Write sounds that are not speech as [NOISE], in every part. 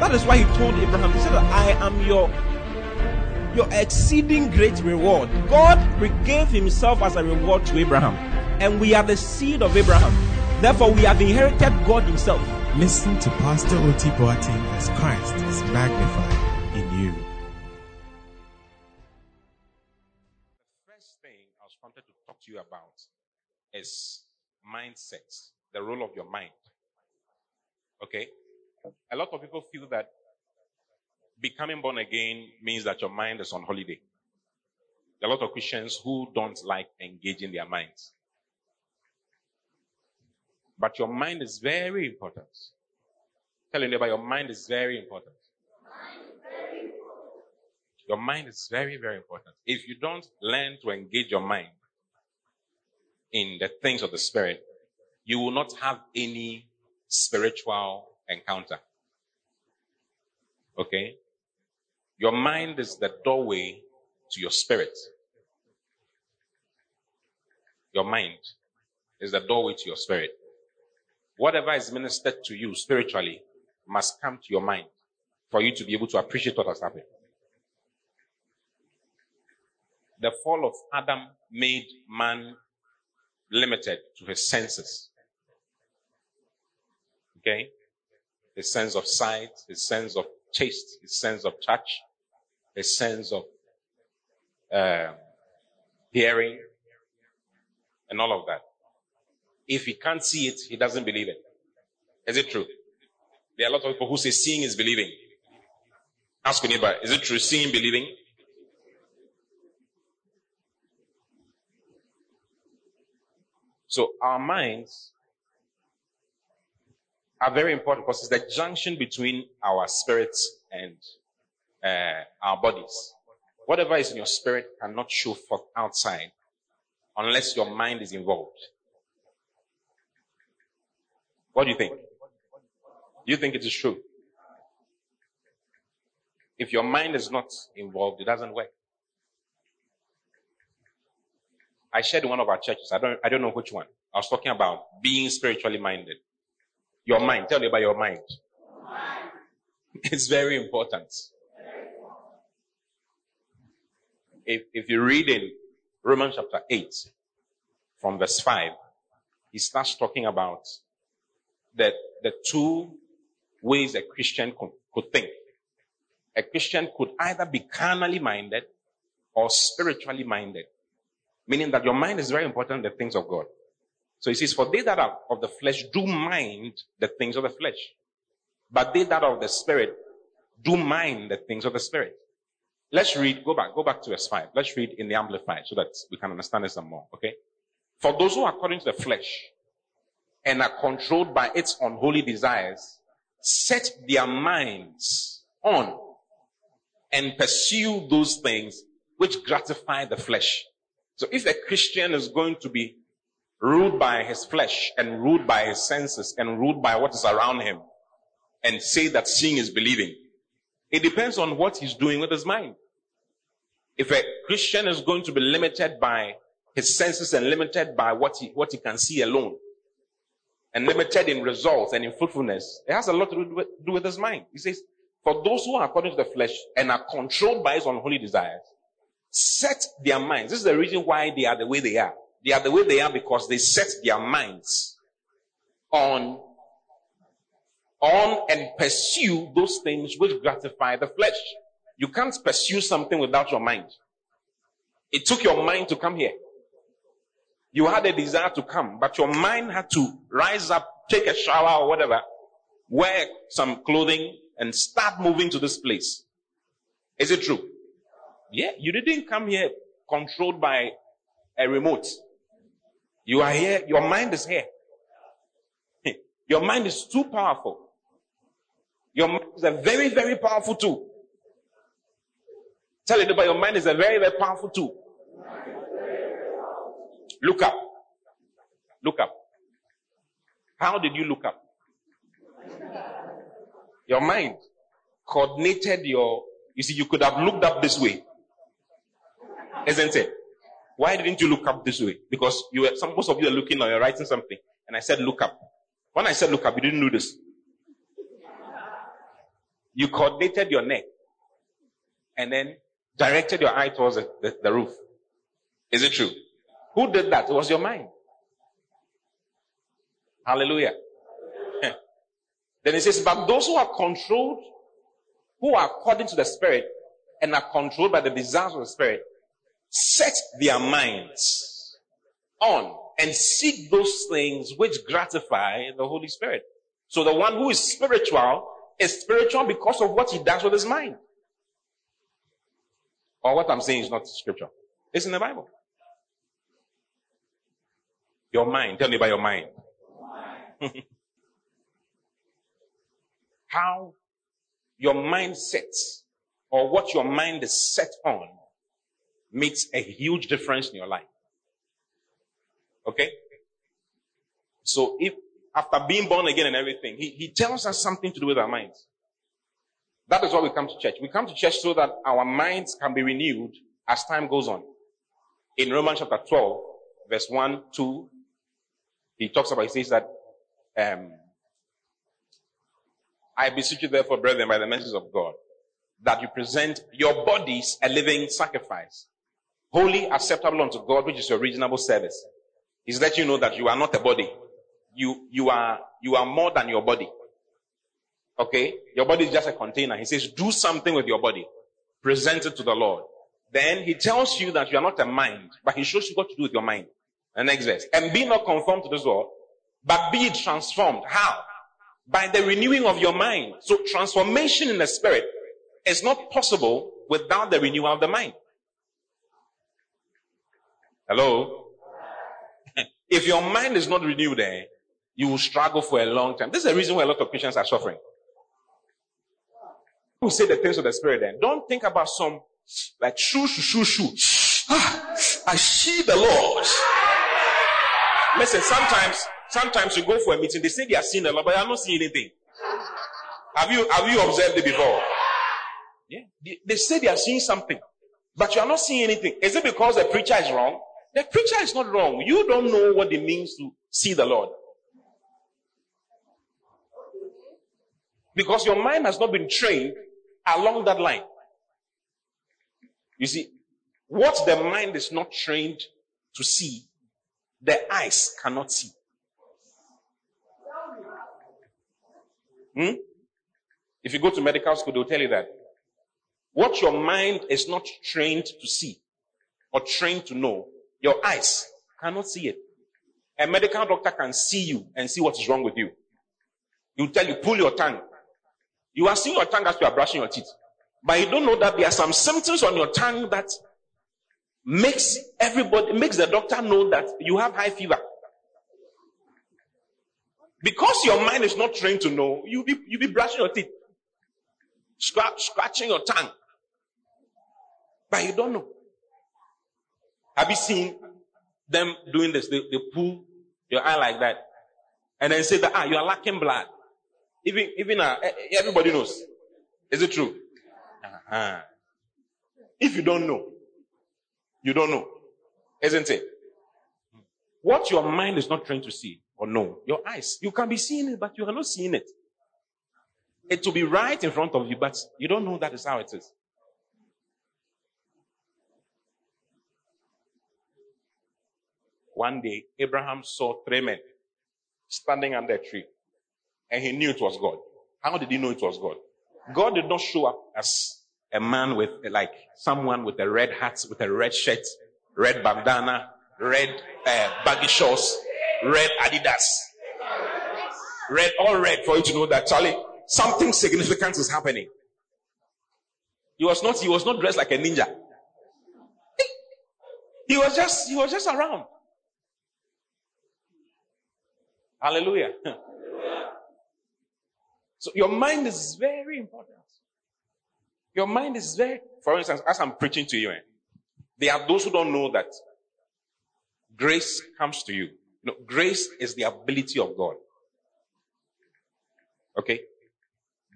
that is why He told Abraham, He said, I am your your exceeding great reward. God gave Himself as a reward to Abraham, and we are the seed of Abraham. Therefore, we have inherited God Himself. Listen to Pastor Oti Boateng as Christ is magnified in you. The first thing I was wanted to talk to you about is mindset, the role of your mind. Okay? A lot of people feel that becoming born again means that your mind is on holiday. There are a lot of Christians who don't like engaging their minds. But your mind is very important. Tell your neighbor, your mind is very important. Your mind is very, very important. If you don't learn to engage your mind in the things of the Spirit, you will not have any spiritual encounter. Okay? Your mind is the doorway to your spirit. Your mind is the doorway to your spirit. Whatever is ministered to you spiritually must come to your mind for you to be able to appreciate what has happened. The fall of Adam made man limited to his senses. Okay? His sense of sight, his sense of taste, his sense of touch, his sense of uh, hearing, and all of that. If he can't see it, he doesn't believe it. Is it true? There are a lot of people who say seeing is believing. Ask your neighbor, is it true? Seeing, believing? So our minds are very important because it's the junction between our spirits and uh, our bodies. Whatever is in your spirit cannot show forth outside unless your mind is involved. What do you think? Do you think it is true? If your mind is not involved, it doesn't work. I shared in one of our churches. I don't, I don't know which one. I was talking about being spiritually minded. Your mind. Tell me about your mind. It's very important. If, if you read in Romans chapter 8 from verse 5, he starts talking about the, the two ways a Christian could, could think. A Christian could either be carnally minded or spiritually minded. Meaning that your mind is very important the things of God. So he says, for they that are of the flesh do mind the things of the flesh. But they that are of the spirit do mind the things of the spirit. Let's read, go back, go back to verse 5. Let's read in the Amplified so that we can understand this some more, okay? For those who are according to the flesh and are controlled by its unholy desires, set their minds on and pursue those things which gratify the flesh. So if a Christian is going to be ruled by his flesh and ruled by his senses and ruled by what is around him and say that seeing is believing, it depends on what he's doing with his mind. If a Christian is going to be limited by his senses and limited by what he, what he can see alone and limited in results and in fruitfulness, it has a lot to do with, do with his mind. He says, for those who are according to the flesh and are controlled by his unholy desires, set their minds. This is the reason why they are the way they are. They are the way they are because they set their minds on, on and pursue those things which gratify the flesh. You can't pursue something without your mind. It took your mind to come here. You had a desire to come, but your mind had to rise up, take a shower or whatever, wear some clothing and start moving to this place. Is it true? Yeah, you didn't come here controlled by a remote. You are here, your mind is here. [LAUGHS] Your mind is too powerful. Your mind is a very, very powerful tool. Tell it about your mind is a very, very powerful tool. Look up. Look up. How did you look up? Your mind coordinated your, you see, you could have looked up this way. Isn't it? Why didn't you look up this way? Because you were, some, most of you are looking or you're writing something. And I said, look up. When I said look up, you didn't do this. You coordinated your neck and then directed your eye towards the, the, the roof. Is it true? Who did that? It was your mind. Hallelujah. [LAUGHS] then it says, but those who are controlled, who are according to the Spirit and are controlled by the desires of the Spirit, set their minds on and seek those things which gratify the Holy Spirit. So the one who is spiritual is spiritual because of what he does with his mind. Or what I'm saying is not scripture. It's in the Bible. Your mind. Tell me about your mind. [LAUGHS] How your mind sets or what your mind is set on makes a huge difference in your life. Okay? So if after being born again and everything, he, he tells us something to do with our minds. That is why we come to church. We come to church so that our minds can be renewed as time goes on. In Romans chapter 12, verse 1, 2, he talks about, he says that, um, I beseech you therefore, brethren, by the message of God, that you present your bodies a living sacrifice, holy, acceptable unto God, which is your reasonable service. He's letting you know that you are not a body. You, you are, you are more than your body. Okay? Your body is just a container. He says, do something with your body. Present it to the Lord. Then he tells you that you are not a mind, but he shows you what to do with your mind. The next verse. And be not conformed to this world, but be transformed. How? By the renewing of your mind. So transformation in the spirit is not possible without the renewal of the mind. Hello? If your mind is not renewed there, you will struggle for a long time. This is the reason why a lot of Christians are suffering. Who say the things of the spirit then? Don't think about some like shoo shoo shoo shoo. Ah, I see the Lord. Listen, sometimes sometimes you go for a meeting, they say they are seeing the Lord, but are not seeing anything. Have you have you observed it before? Yeah. They, they say they are seeing something, but you are not seeing anything. Is it because the preacher is wrong? The preacher is not wrong. You don't know what it means to see the Lord. Because your mind has not been trained along that line. You see, what the mind is not trained to see, the eyes cannot see. Hmm? If you go to medical school, they'll tell you that. What your mind is not trained to see or trained to know, your eyes cannot see it. A medical doctor can see you and see what is wrong with you. He'll tell you, pull your tongue. You are seeing your tongue as you are brushing your teeth. But you don't know that there are some symptoms on your tongue that makes everybody, makes the doctor know that you have high fever. Because your mind is not trained to know, you be, you be brushing your teeth, scratch, scratching your tongue. But you don't know. Have you seen them doing this? They, they pull your eye like that and then say that, ah, you are lacking blood. Even, even, uh, everybody knows. Is it true? Uh-huh. If you don't know, you don't know. Isn't it? What your mind is not trying to see or know, your eyes, you can be seeing it, but you are not seeing it. It will be right in front of you, but you don't know that is how it is. One day, Abraham saw three men standing under a tree, and he knew it was God. How did he know it was God? God did not show up as a man with, like, someone with a red hat, with a red shirt, red bandana, red uh, baggy shorts, red Adidas, red, all red for you to know that Charlie, something significant is happening. He was not, he was not dressed like a ninja. He was just, he was just around. Hallelujah. So your mind is very important. Your mind is very, for instance, as I'm preaching to you, eh, there are those who don't know that grace comes to you. No, grace is the ability of God. Okay?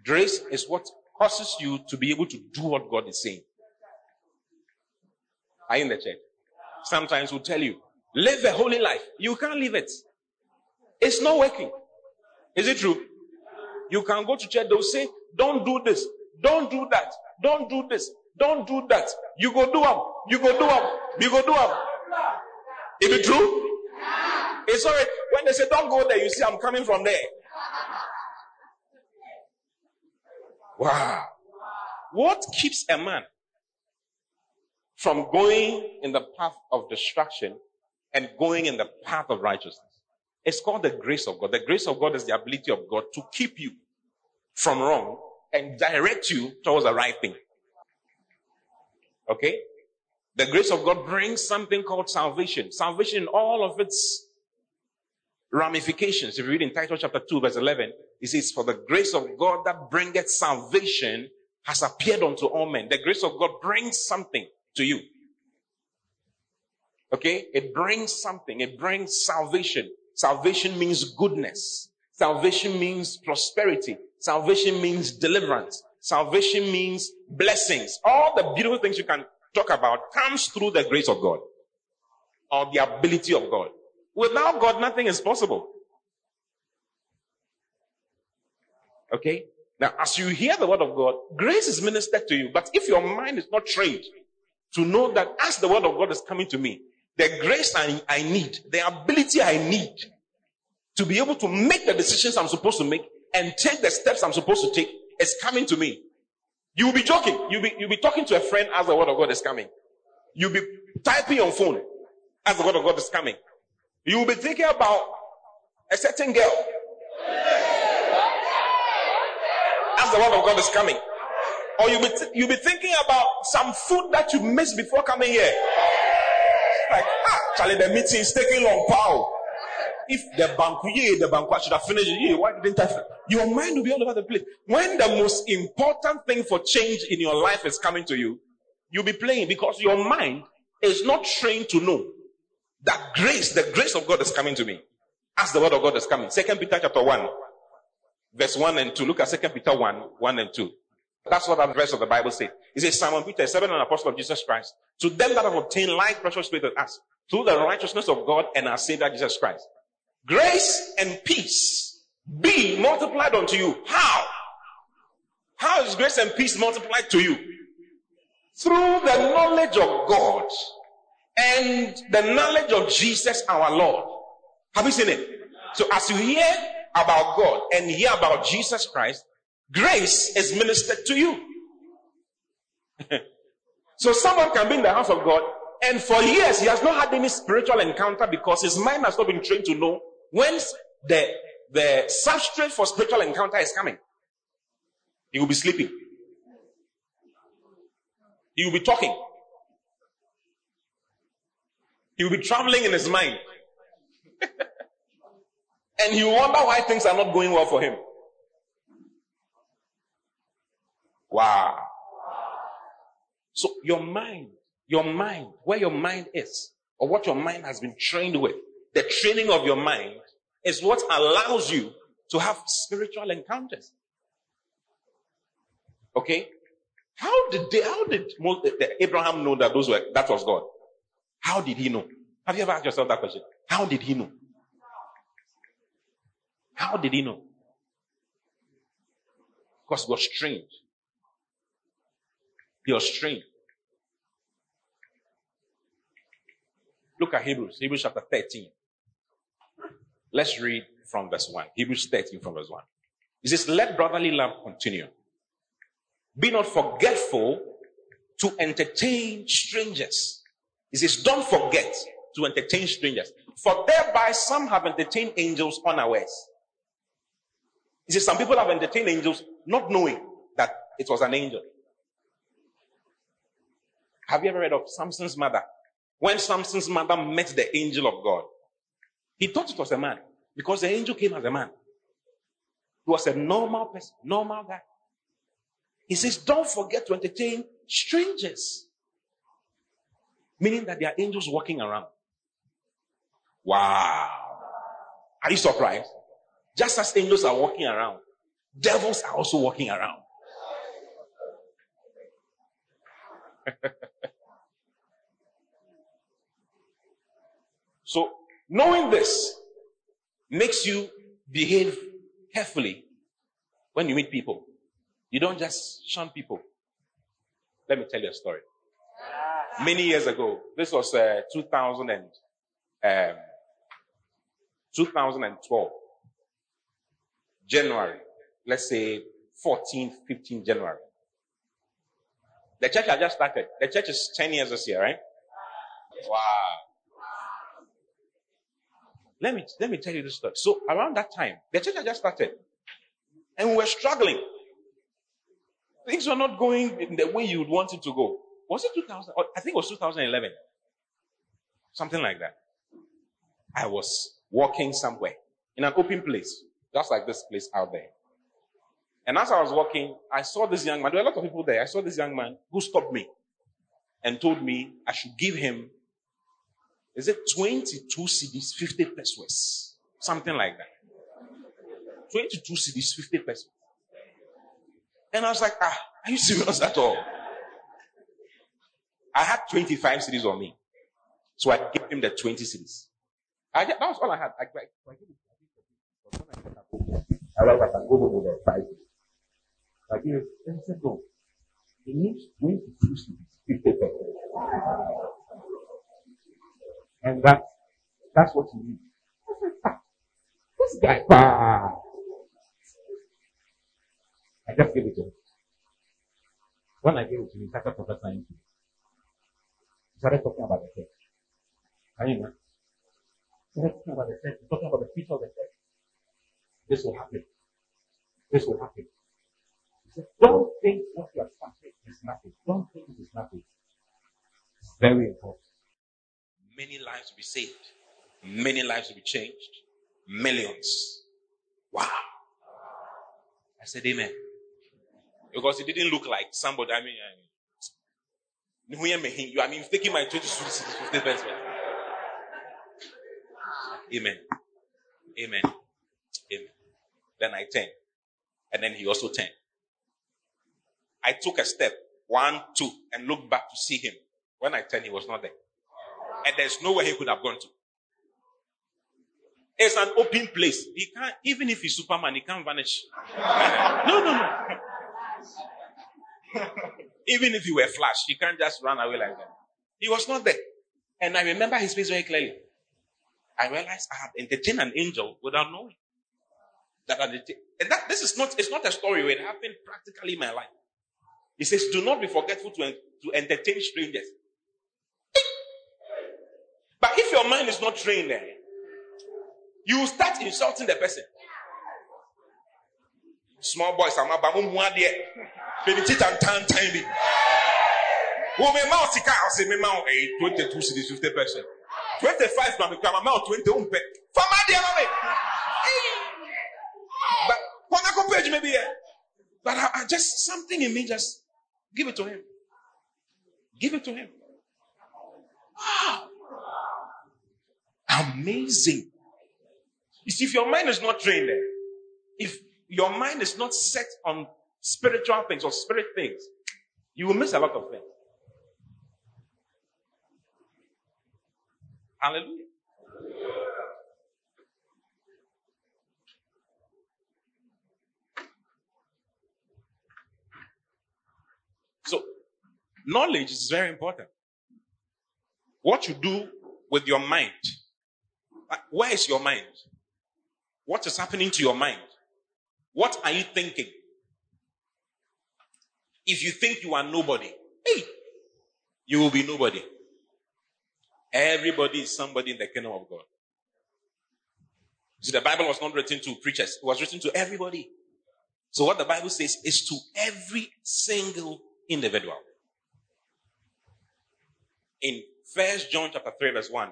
Grace is what causes you to be able to do what God is saying. Are you in the church? Sometimes we'll tell you, live a holy life. You can't live it. It's not working. Is it true? You can go to church, they'll say, don't do this, don't do that, don't do this, don't do that. You go do them, you go do them, you go do them. Is it true? It's alright. When they say don't go there, you see I'm coming from there. Wow. What keeps a man from going in the path of destruction and going in the path of righteousness? It's called the grace of God. The grace of God is the ability of God to keep you from wrong and direct you towards the right thing. Okay? The grace of God brings something called salvation. Salvation in all of its ramifications. If you read in Titus chapter 2 verse 11, it says, for the grace of God that bringeth salvation has appeared unto all men. The grace of God brings something to you. Okay? It brings something. It brings salvation. Salvation means goodness. Salvation means prosperity. Salvation means deliverance. Salvation means blessings. All the beautiful things you can talk about comes through the grace of God or the ability of God. Without God, nothing is possible. Okay? Now, as you hear the word of God, grace is ministered to you. But if your mind is not trained to know that as the word of God is coming to me, the grace I, I need, the ability I need to be able to make the decisions I'm supposed to make and take the steps I'm supposed to take is coming to me. You will be joking. You'll be, you'll be talking to a friend as the word of God is coming. You'll be typing on phone as the word of God is coming. You will be thinking about a certain girl as the word of God is coming. Or you'll be, th- you'll be thinking about some food that you missed before coming here. Like, ah, Charlie, the meeting is taking long, pow. If the banquet, the banquet should have finished, yeah, why didn't I? Finish? Your mind will be all over the place. When the most important thing for change in your life is coming to you, you'll be playing because your mind is not trained to know that grace, the grace of God is coming to me. As the word of God is coming. Second Peter chapter 1, verse 1 and 2. Look at Second Peter 1, 1 and 2. That's what that verse of the Bible says. It says, Simon Peter, servant and apostle of Jesus Christ, to them that have obtained like precious faith with us, through the righteousness of God and our Savior Jesus Christ. Grace and peace be multiplied unto you. How? How is grace and peace multiplied to you? Through the knowledge of God and the knowledge of Jesus our Lord. Have you seen it? So as you hear about God and hear about Jesus Christ, grace is ministered to you. [LAUGHS] so someone can be in the house of God and for years he has not had any spiritual encounter because his mind has not been trained to know whence the, the substrate for spiritual encounter is coming. He will be sleeping. He will be talking. He will be traveling in his mind. [LAUGHS] and he will wonder why things are not going well for him. Wow. So your mind, your mind, where your mind is, or what your mind has been trained with, the training of your mind is what allows you to have spiritual encounters. Okay? How did they, how did eh, eh, Abraham know that those were, that was God? How did he know? Have you ever asked yourself that question? How did he know? How did he know? Because he was trained. He strength. Look at Hebrews, Hebrews chapter 13. Let's read from verse 1. Hebrews 13 from verse 1. It says, Let brotherly love continue. Be not forgetful to entertain strangers he says, don't forget to entertain strangers, for thereby some have entertained angels unawares. He says, some people have entertained angels not knowing that it was an angel. Have you ever read of Samson's mother? When Samson's mother met the angel of God, he thought it was a man because the angel came as a man. He was a normal person, normal guy. He says, don't forget to entertain strangers. Meaning that there are angels walking around. Wow. Are you surprised? Just as angels are walking around, devils are also walking around. [LAUGHS] so, knowing this makes you behave carefully when you meet people. You don't just shun people. Let me tell you a story. Many years ago, this was uh, 2000 and, um, 2012, January, let's say 14th, 15th January. The church had just started. The church is 10 years this year, right? Wow. Let me, let me tell you this story. So around that time, the church had just started. And we were struggling. Things were not going in the way you would want it to go. Was it 2000? I think it was 2011. Something like that. I was walking somewhere in an open place, just like this place out there. And as I was walking, I saw this young man. There were a lot of people there. I saw this young man who stopped me and told me I should give him, is it 22 cedis, 50 pesewas? Something like that. 22 cedis, 50 pesewas. And I was like, ah, are you serious at all? I had 25 cedis on me. So I gave him the 20 cedis. I, that was all I had. I, I, I gave it. I was like, I. I gave no. He needs 22 cedis, 50 pesewas. And that, that's what said, ah, this guy, ah. I just gave it to him. When I gave it to him, he started prophesying to me. He started talking about the church. Can you know? He started talking about the church, talking about the future of the church. This will happen. This will happen. He said, don't think what you are starting is nothing. Don't think it is nothing. It's very important. Many lives will be saved. Many lives will be changed. Millions. Wow. I said, Amen. Because it didn't look like somebody. I mean, I mean, you, I mean, taking my 20 50 pesewas. Amen. Amen. Amen. Then I turned. And then he also turned. I took a step, one, two, and looked back to see him. When I turned, he was not there. And there's nowhere he could have gone to. It's an open place. He can't, even if he's Superman, he can't vanish. [LAUGHS] no, no, no. [LAUGHS] Even if he were flash, he can't just run away like that. He was not there. And I remember his face very clearly. I realized I had entertained an angel without knowing. That and that this is not it's not a story where it happened practically in my life. He says, Do not be forgetful to, to entertain strangers. But if your mind is not trained there, you start insulting the person. Small boys, I'm about Baby teeth and tan tiny. Wo me ma sika ase me ma eh 22 cedis 50 percent. 25 na me kwa ma 20 umpe. Fama dia ma me. But when I go page maybe yeah. But I, I just something in me just give it to him. Give it to him. Wow. Amazing. You see, if your mind is not trained if your mind is not set on spiritual things or spirit things, you will miss a lot of things. Hallelujah. So, knowledge is very important. What you do with your mind. Where is your mind? What is happening to your mind? What are you thinking? If you think you are nobody, hey, you will be nobody. Everybody is somebody in the kingdom of God. See, the Bible was not written to preachers, it was written to everybody. So, what the Bible says is to every single individual. In First John chapter 3, verse 1,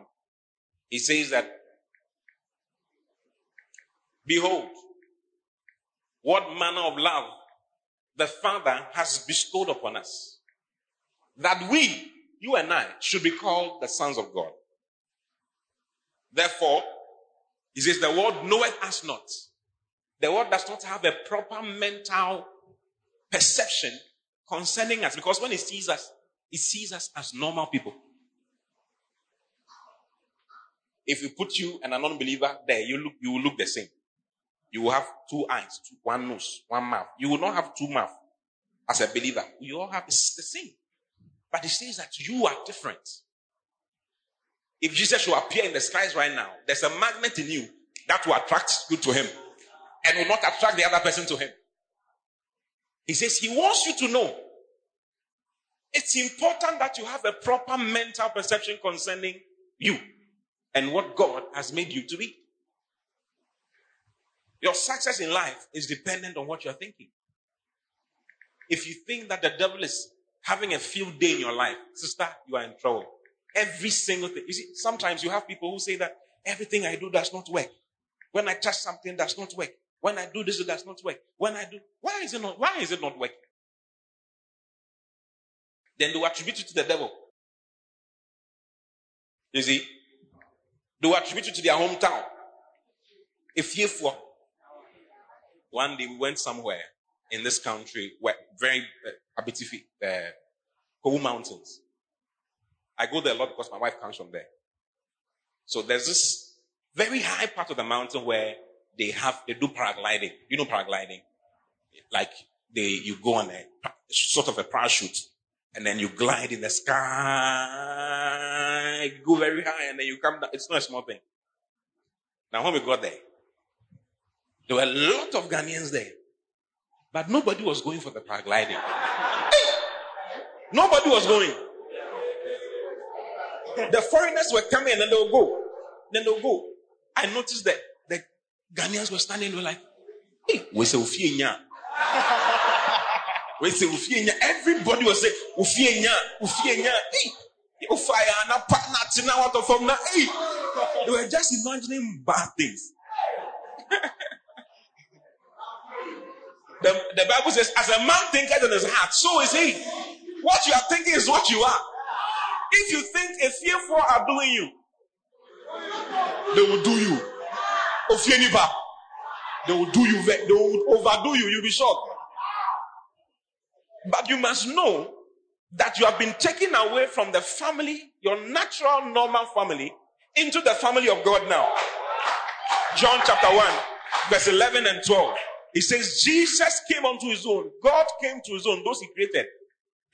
he says that, Behold, what manner of love the Father has bestowed upon us. That we, you and I, should be called the sons of God. Therefore, he says, the world knoweth us not. The world does not have a proper mental perception concerning us because when it sees us, it sees us as normal people. If we put you and a non-believer there, you look, you will look the same. You will have two eyes, two, one nose, one mouth. You will not have two mouths as a believer. You all have the same. But he says that you are different. If Jesus should appear in the skies right now, there's a magnet in you that will attract you to him and will not attract the other person to him. He says he wants you to know it's important that you have a proper mental perception concerning you and what God has made you to be. Your success in life is dependent on what you're thinking. If you think that the devil is having a field day in your life, sister, you are in trouble. Every single thing. You see, sometimes you have people who say that everything I do does not work. When I touch something, does not work. When I do this, it does not work. When I do, why is it not, why is it not working? Then they attribute it to the devil. You see, they attribute it to their hometown. If you for one day we went somewhere in this country where very uh, Abetifi, uh, Mountains. I go there a lot because my wife comes from there. So there's this very high part of the mountain where they have, they do paragliding. You know paragliding? Like they, you go on a sort of a parachute and then you glide in the sky, go very high and then you come down. It's not a small thing. Now when we got there, there were a lot of Ghanaians there, but nobody was going for the paragliding. nobody was going. The foreigners were coming and then they'll go. Then they'll go. I noticed that the Ghanaians were standing, they were like, hey, we say Ufienya. [LAUGHS] We say Ufienya. Everybody was saying Ufienya, Ufienya. Hey, Ufaya, na partner, tina, what hey. They were just imagining bad things. [LAUGHS] the, the Bible says, as a man thinketh in his heart, so is he. What you are thinking is what you are. If you think a fearful are doing you, they will do you. Ofieniba. They will do you, they will overdo you, you'll be shocked. But you must know that you have been taken away from the family, your natural, normal family, into the family of God now. John chapter 1, verse 11 and 12. He says, Jesus came unto his own. God came to his own, those he created,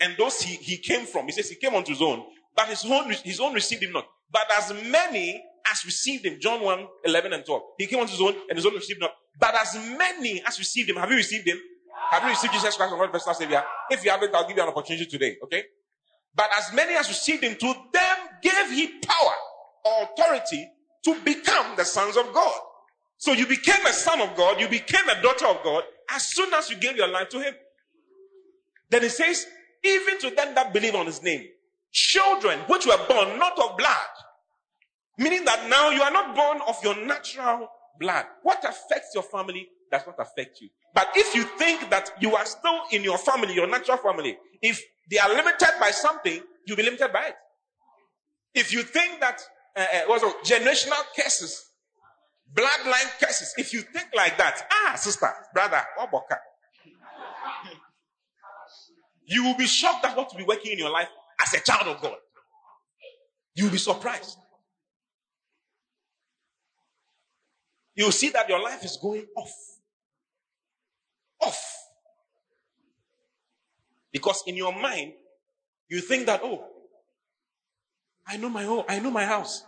and those he, he came from. He says he came unto his own, but his own, his own received him not. But as many as received him, John 1, 11 and 12. He came unto his own, and his own received not. But as many as received him, have you received him? Have you received Jesus Christ Lord personal Savior? If you haven't, I'll give you an opportunity today, okay? But as many as received him, to them gave he power, or authority to become the sons of God. So you became a son of God, you became a daughter of God as soon as you gave your life to him. Then he says, even to them that believe on his name, children which were born not of blood, meaning that now you are not born of your natural blood. What affects your family does not affect you. But if you think that you are still in your family, your natural family, if they are limited by something, you'll be limited by it. If you think that uh, uh, also generational curses, bloodline curses, if you think like that, ah, sister, brother, what waboka, you will be shocked at what will be working in your life as a child of God. You will be surprised. You will see that your life is going off off. Because in your mind, you think that, oh, I know my home, I know my house.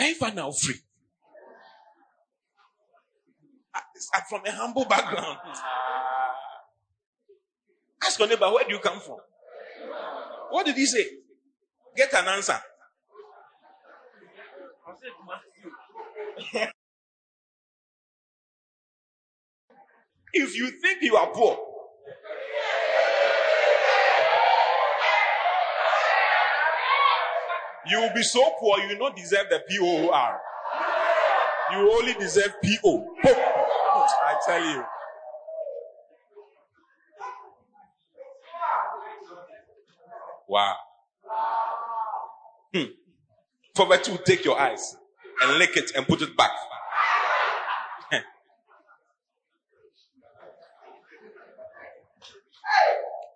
I now free. I'm from a humble background. Ah. Ask your neighbor, where do you come from? What did he say? Get an answer. [LAUGHS] If you think you are poor, you will be so poor you will not deserve the P O R. You only deserve P O. I tell you. Wow. Hmm. Poverty will take your eyes and lick it and put it back. [LAUGHS]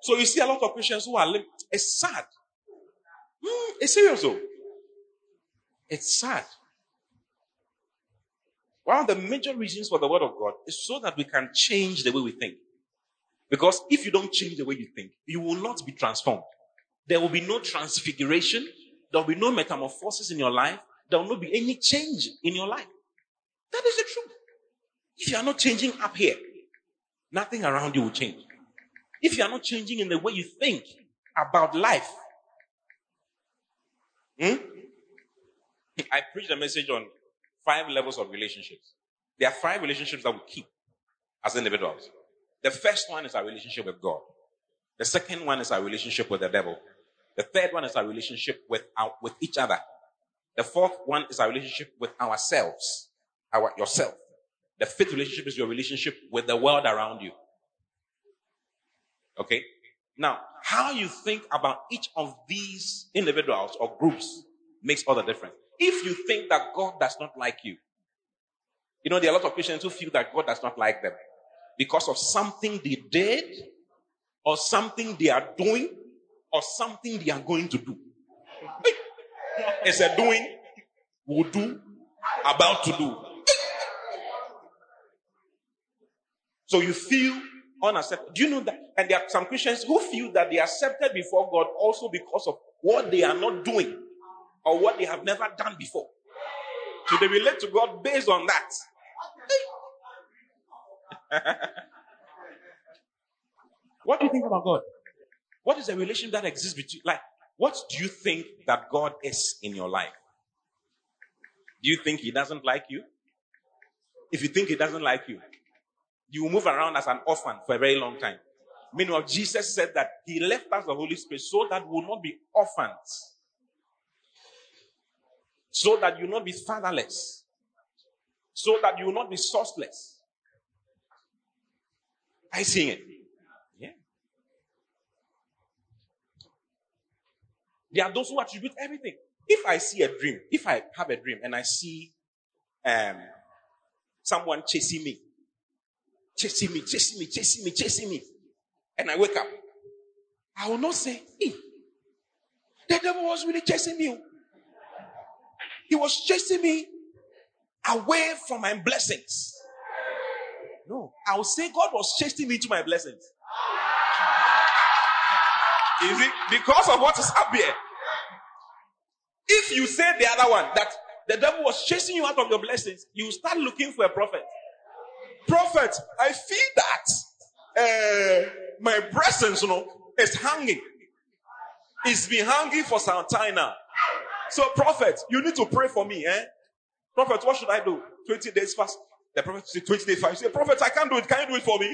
so you see a lot of Christians who are. It's sad. [GASPS] It's serious though. It's sad. One of the major reasons for the word of God is so that we can change the way we think. Because if you don't change the way you think, you will not be transformed. There will be no transfiguration. There will be no metamorphosis in your life. There will not be any change in your life. That is the truth. If you are not changing up here, nothing around you will change. If you are not changing in the way you think about life, hmm? I preached a message on five levels of relationships. There are five relationships that we keep as individuals. The first one is our relationship with God. The second one is our relationship with the devil. The third one is our relationship with our, with each other. The fourth one is our relationship with ourselves, our yourself. The fifth relationship is your relationship with the world around you. Okay? Now, how you think about each of these individuals or groups makes all the difference. If you think that God does not like you, you know, there are a lot of Christians who feel that God does not like them because of something they did or something they are doing or something they are going to do. It's a doing, will do, about to do. So you feel unaccepted. Do you know that? And there are some Christians who feel that they are accepted before God also because of what they are not doing or what they have never done before. So they relate to God based on that. [LAUGHS] what do you think about God? What is the relation that exists between, like, what do you think that God is in your life? Do you think He doesn't like you? If you think He doesn't like you, you will move around as an orphan for a very long time. Meanwhile, Jesus said that He left us the Holy Spirit so that we will not be orphans, so that you will not be fatherless, so that you will not be sourceless. I seeing it. Yeah. There are those who attribute everything. If I see a dream, if I have a dream and I see um, someone chasing me, chasing me, chasing me, chasing me, chasing me, and I wake up, I will not say, hey, the devil was really chasing me. He was chasing me away from my blessings. No, I will say God was chasing me to my blessings. Is it because of what is up here? If you say the other one, that the devil was chasing you out of your blessings, you start looking for a prophet. Prophet, I feel that uh, my presence, you know, is hanging. It's been hanging for some time now. So, prophet, you need to pray for me, eh? Prophet, what should I do? 20 days fast. The prophet said 20 days fast. Say, Prophet, I can't do it. Can you do it for me?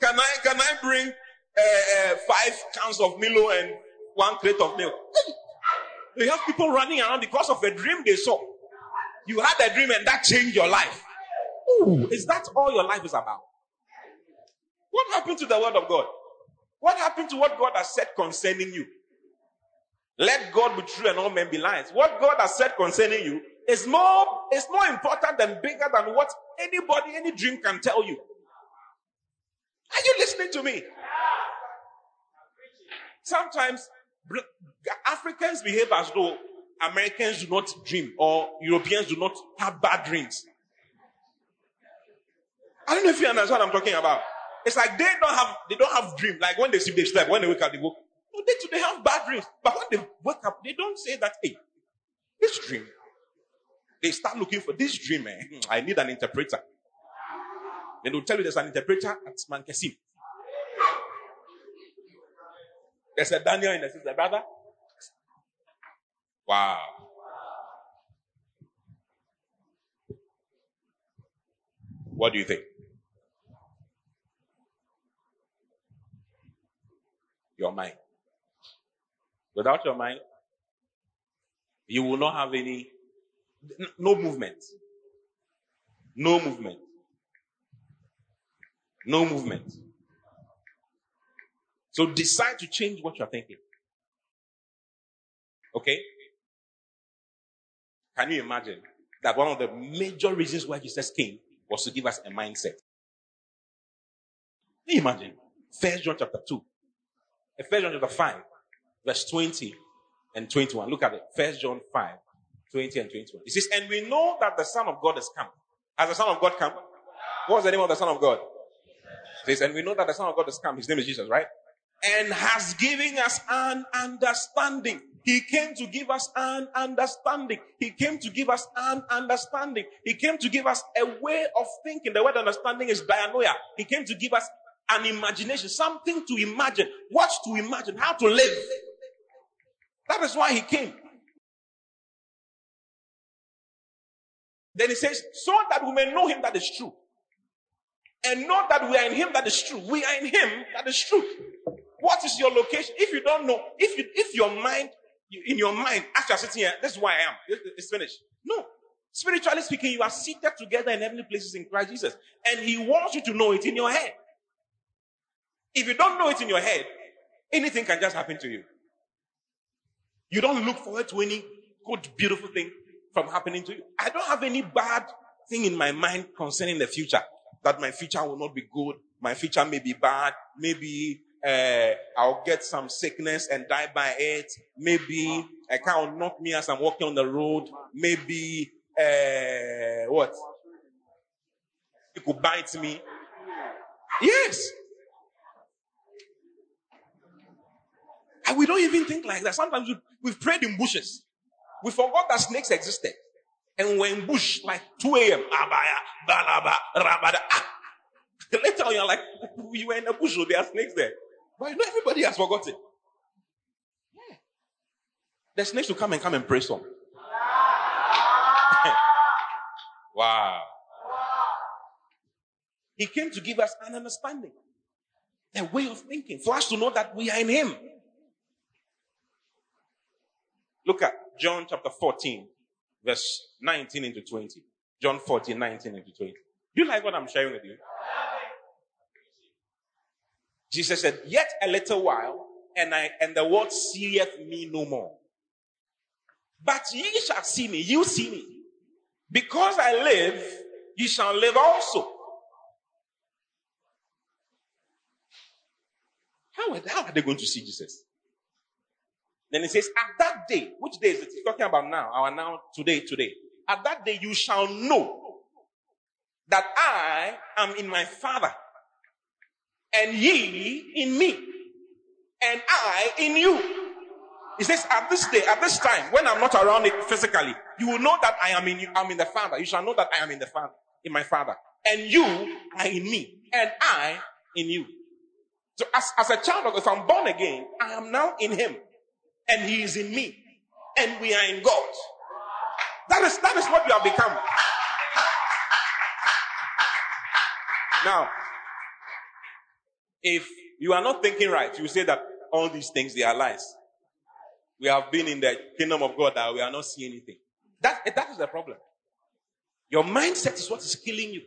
Can I can I bring uh, uh, five cans of Milo and one crate of milk? You have people running around because of a dream they saw. You had a dream and that changed your life. Ooh, is that all your life is about? What happened to the word of God? What happened to what God has said concerning you? Let God be true and all men be lies. What God has said concerning you is more, is more important and bigger than what anybody, any dream can tell you. Are you listening to me? Sometimes Africans behave as though Americans do not dream or Europeans do not have bad dreams. I don't know if you understand what I'm talking about. It's like they don't have they don't have dream. Like when they sleep, they sleep. When they wake up, they go. No, they, they have bad dreams. But when they wake up, they don't say that, hey, this dream. They start looking for this dream. Eh? I need an interpreter. Then they'll tell you there's an interpreter at Mankesim. There's a Daniel in the sister, brother. Wow. What do you think? Your mind. Without your mind, you will not have any, no movement. No movement. No movement. So decide to change what you're thinking. Okay? Can you imagine that one of the major reasons why Jesus came was to give us a mindset? Can you imagine? First John chapter 2. Eh, First John chapter 5, verse 20 and 21. Look at it. First John 5, 20 and 21. It says, And we know that the Son of God has come. Has the Son of God come? What's the name of the Son of God? It says, And we know that the Son of God has come. His name is Jesus, right? And has given us an understanding. He came to give us an understanding. He came to give us an understanding. He came to give us a way of thinking. The word understanding is dianoia. He came to give us an imagination, something to imagine, what to imagine, how to live. That is why he came. Then he says, so that we may know him that is true. And know that we are in him that is true. We are in him that is true. What is your location? If you don't know, if you, if your mind, in your mind, as you're sitting here, this is why I am. It's finished. No. Spiritually speaking, you are seated together in heavenly places in Christ Jesus. And he wants you to know it in your head. If you don't know it in your head, anything can just happen to you. You don't look forward to any good, beautiful thing from happening to you. I don't have any bad thing in my mind concerning the future. That my future will not be good. My future may be bad. Maybe uh, I'll get some sickness and die by it. Maybe a car will knock me as I'm walking on the road. Maybe uh, what? It could bite me. Yes. And we don't even think like that. Sometimes we, we've prayed in bushes. We forgot that snakes existed. And we're in bush like 2 a.m. Ah. Later on, you're like, [LAUGHS] we were in a bush, there are snakes there. But you know, everybody has forgotten. Yeah. The snakes will come and come and pray some. [LAUGHS] wow. He came to give us an understanding, a way of thinking, for us to know that we are in Him. Look at John chapter 14, verse 19 into 20. John 14, 19 into 20. Do you like what I'm sharing with you? Jesus said, Yet a little while, and I and the world seeth me no more. But ye shall see me, you see me. Because I live, ye shall live also. How, how are they going to see Jesus? Then he says, At that day, which day is it? He's talking about now, our now, today, today. At that day, you shall know that I am in my Father, and ye in me, and I in you. He says, At this day, at this time, when I'm not around it physically, you will know that I am in you, I'm in the Father. You shall know that I am in the Father, in my Father, and you are in me, and I in you. So as, as a child of, if I'm born again, I am now in him and he is in me and we are in God. That is, that is what we have become. Now, if you are not thinking right, you say that all these things, they are lies. We have been in the kingdom of God that we are not seeing anything. That, that is the problem. Your mindset is what is killing you.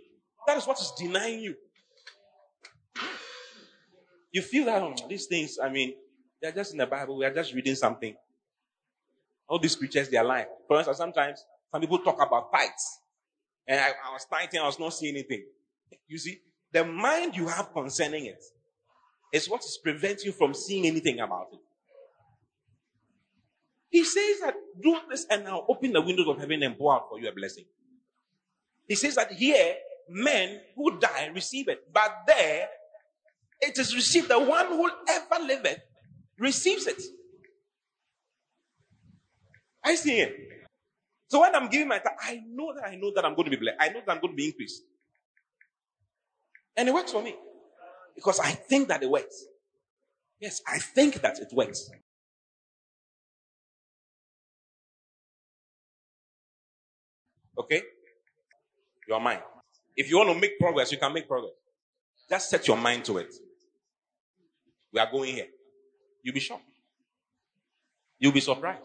That is what is denying you. You feel that oh, these things, I mean, they're just in the Bible. We are just reading something. All these creatures, they are lying. For instance, sometimes some people talk about fights. And I, I was fighting, I was not seeing anything. You see, the mind you have concerning it is what is preventing you from seeing anything about it. He says that do this and now open the windows of heaven and pour out for you a blessing. He says that here, men who die receive it, but there it is received. The one who ever liveth receives it. I see it. So when I'm giving my time, I know that I know that I'm going to be blessed. I know that I'm going to be increased. And it works for me. Because I think that it works. Yes, I think that it works. Okay? Your mind. If you want to make progress, you can make progress. Just set your mind to it. We are going here. You'll be shocked. You'll be surprised.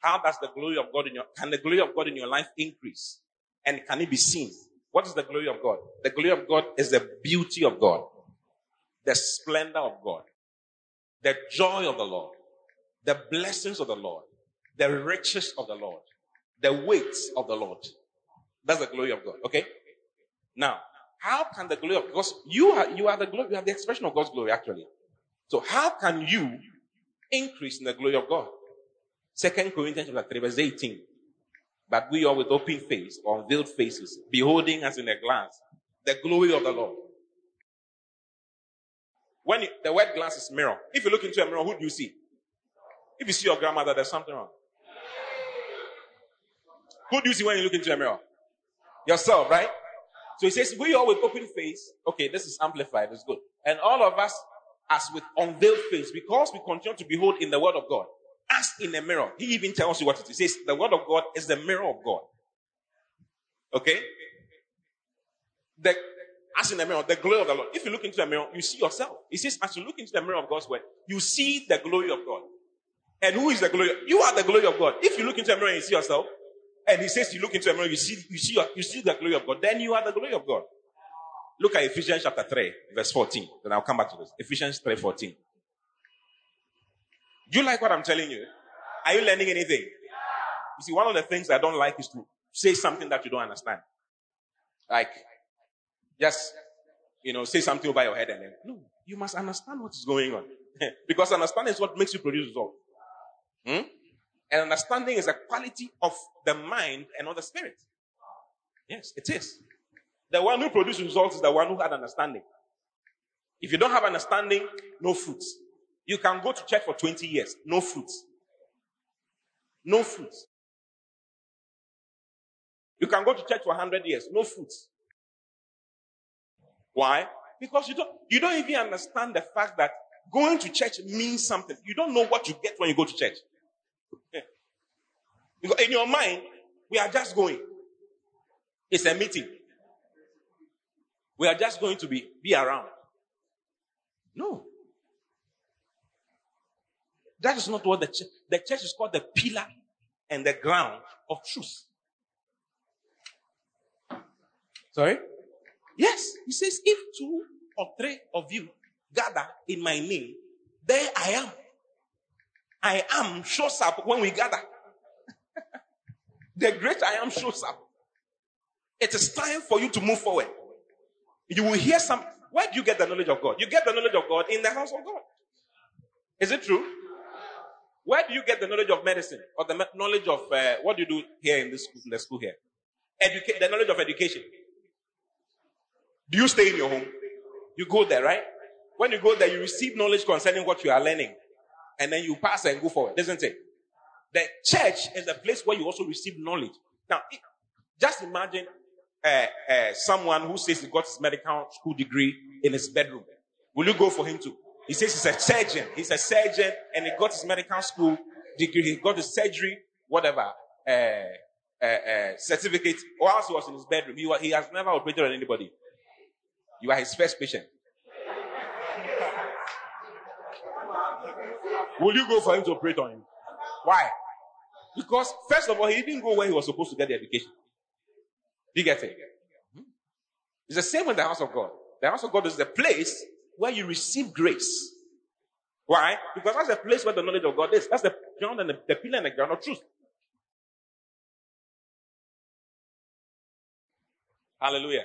How does the glory of God in your, can the glory of God in your life increase? And can it be seen? What is the glory of God? The glory of God is the beauty of God, the splendor of God, the joy of the Lord, the blessings of the Lord, the riches of the Lord, the weight of the Lord. That's the glory of God. Okay? Now, how can the glory of because you are you are the glory, you are the expression of God's glory, actually. So how can you increase in the glory of God? Second Corinthians chapter 3, verse 18. But we are with open face or unveiled faces, beholding as in a glass the glory of the Lord. When you, the word glass is mirror, if you look into a mirror, who do you see? If you see your grandmother, there's something wrong. Who do you see when you look into a mirror? Yourself, right? So he says, we all with open face. Okay, this is amplified. It's good. And all of us as with unveiled face because we continue to behold in the word of God as in a mirror. He even tells you what it is. He says the word of God is the mirror of God. Okay? The, as in a mirror, the glory of the Lord. If you look into the mirror, you see yourself. He says, as you look into the mirror of God's word, you see the glory of God. And who is the glory? You are the glory of God. If you look into a mirror and you see yourself, and he says you look into a mirror, you see, you see, you see the glory of God, then you are the glory of God. Look at Ephesians chapter 3, verse 14. Then I'll come back to this. Ephesians 3, 14. Do you like what I'm telling you? Are you learning anything? You see, one of the things I don't like is to say something that you don't understand. Like, just, you know, say something over your head and then, no, you must understand what is going on. [LAUGHS] because understanding is what makes you produce results. Hmm? And understanding is a quality of the mind and of the spirit. Yes, it is. The one who produces results is the one who had understanding. If you don't have understanding, no fruits. You can go to church for 20 years, no fruits. No fruits. You can go to church for 100 years, no fruits. Why? Because you don't, you don't even understand the fact that going to church means something. You don't know what you get when you go to church. [LAUGHS] Because in your mind, we are just going. It's a meeting. We are just going to be, be around. No. That is not what the church, the church is called the pillar and the ground of truth. Sorry? Yes, he says, if two or three of you gather in my name, there I am. I am shows up when we gather. [LAUGHS] the great I am shows up. It is time for you to move forward. You will hear some. Where do you get the knowledge of God? You get the knowledge of God in the house of God. Is it true? Where do you get the knowledge of medicine or the knowledge of uh, what do you do here in this school, the school here? Educate the knowledge of education. Do you stay in your home? You go there, right? When you go there, you receive knowledge concerning what you are learning, and then you pass and go forward, isn't it? The church is the place where you also receive knowledge. Now, just imagine uh, uh, someone who says he got his medical school degree in his bedroom. Will you go for him to? He says he's a surgeon. He's a surgeon and he got his medical school degree. He got his surgery, whatever, uh, uh, uh, certificate. Whilst he was in his bedroom, he, was, he has never operated on anybody. You are his first patient. Will you go for him to operate on him? Why? Because, first of all, he didn't go where he was supposed to get the education. Do you get it? It's the same with the house of God. The house of God is the place where you receive grace. Why? Because that's the place where the knowledge of God is. That's the ground and the, the pillar and the ground of truth. Hallelujah.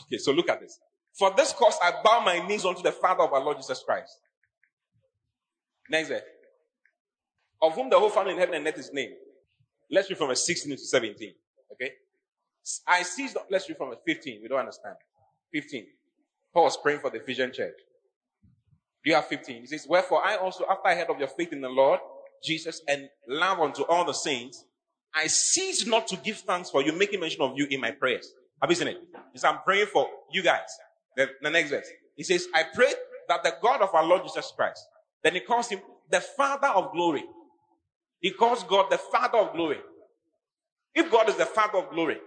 Okay, so look at this. For this cause I bow my knees unto the Father of our Lord Jesus Christ. Next. Of whom the whole family in heaven and earth is named. Let's read from verse 16 to 17. Okay? I seized, let's read from verse 15. We don't understand. 15. Paul was praying for the Ephesian church. Do you have 15? He says, Wherefore I also, after I heard of your faith in the Lord Jesus and love unto all the saints, I cease not to give thanks for you, making mention of you in my prayers. Have you seen it? He says, I'm praying for you guys. The, the next verse. He says, I pray that the God of our Lord Jesus Christ, then he calls him the Father of glory. He calls God the Father of glory. If God is the Father of glory,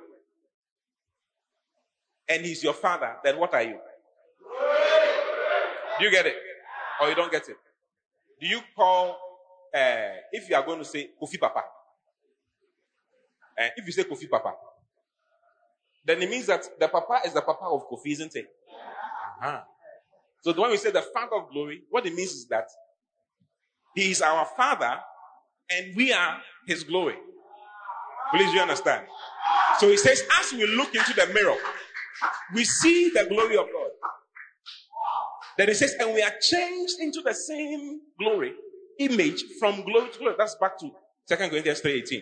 and He's your Father, then what are you? Do you get it? Or you don't get it? Do you call uh, if you are going to say Kofi Papa, uh, if you say Kofi Papa, then it means that the Papa is the Papa of Kofi, isn't it? Uh-huh. So when we say the Father of glory, what it means is that He is our Father and we are His glory. Please, you understand? So He says, as we look into the mirror, we see the glory of God. Then He says, and we are changed into the same glory, image from glory to glory. That's back to 2 Corinthians 3.18.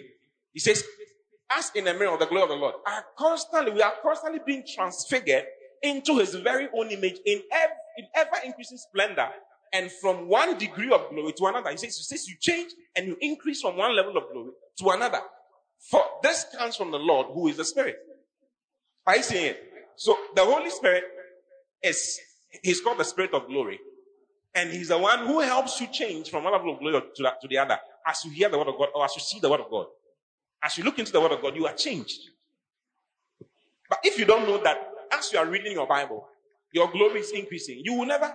He says, as in the mirror of the glory of the Lord, are constantly, we are constantly being transfigured into his very own image in ever, in ever increasing splendor and from one degree of glory to another. He says, he says you change and you increase from one level of glory to another. For this comes from the Lord who is the Spirit. Are you seeing it? So the Holy Spirit is, he's called the Spirit of glory. And he's the one who helps you change from one level of glory to, to the other as you hear the word of God or as you see the word of God. As you look into the word of God, you are changed. But if you don't know that as you are reading your Bible, your glory is increasing, you will never,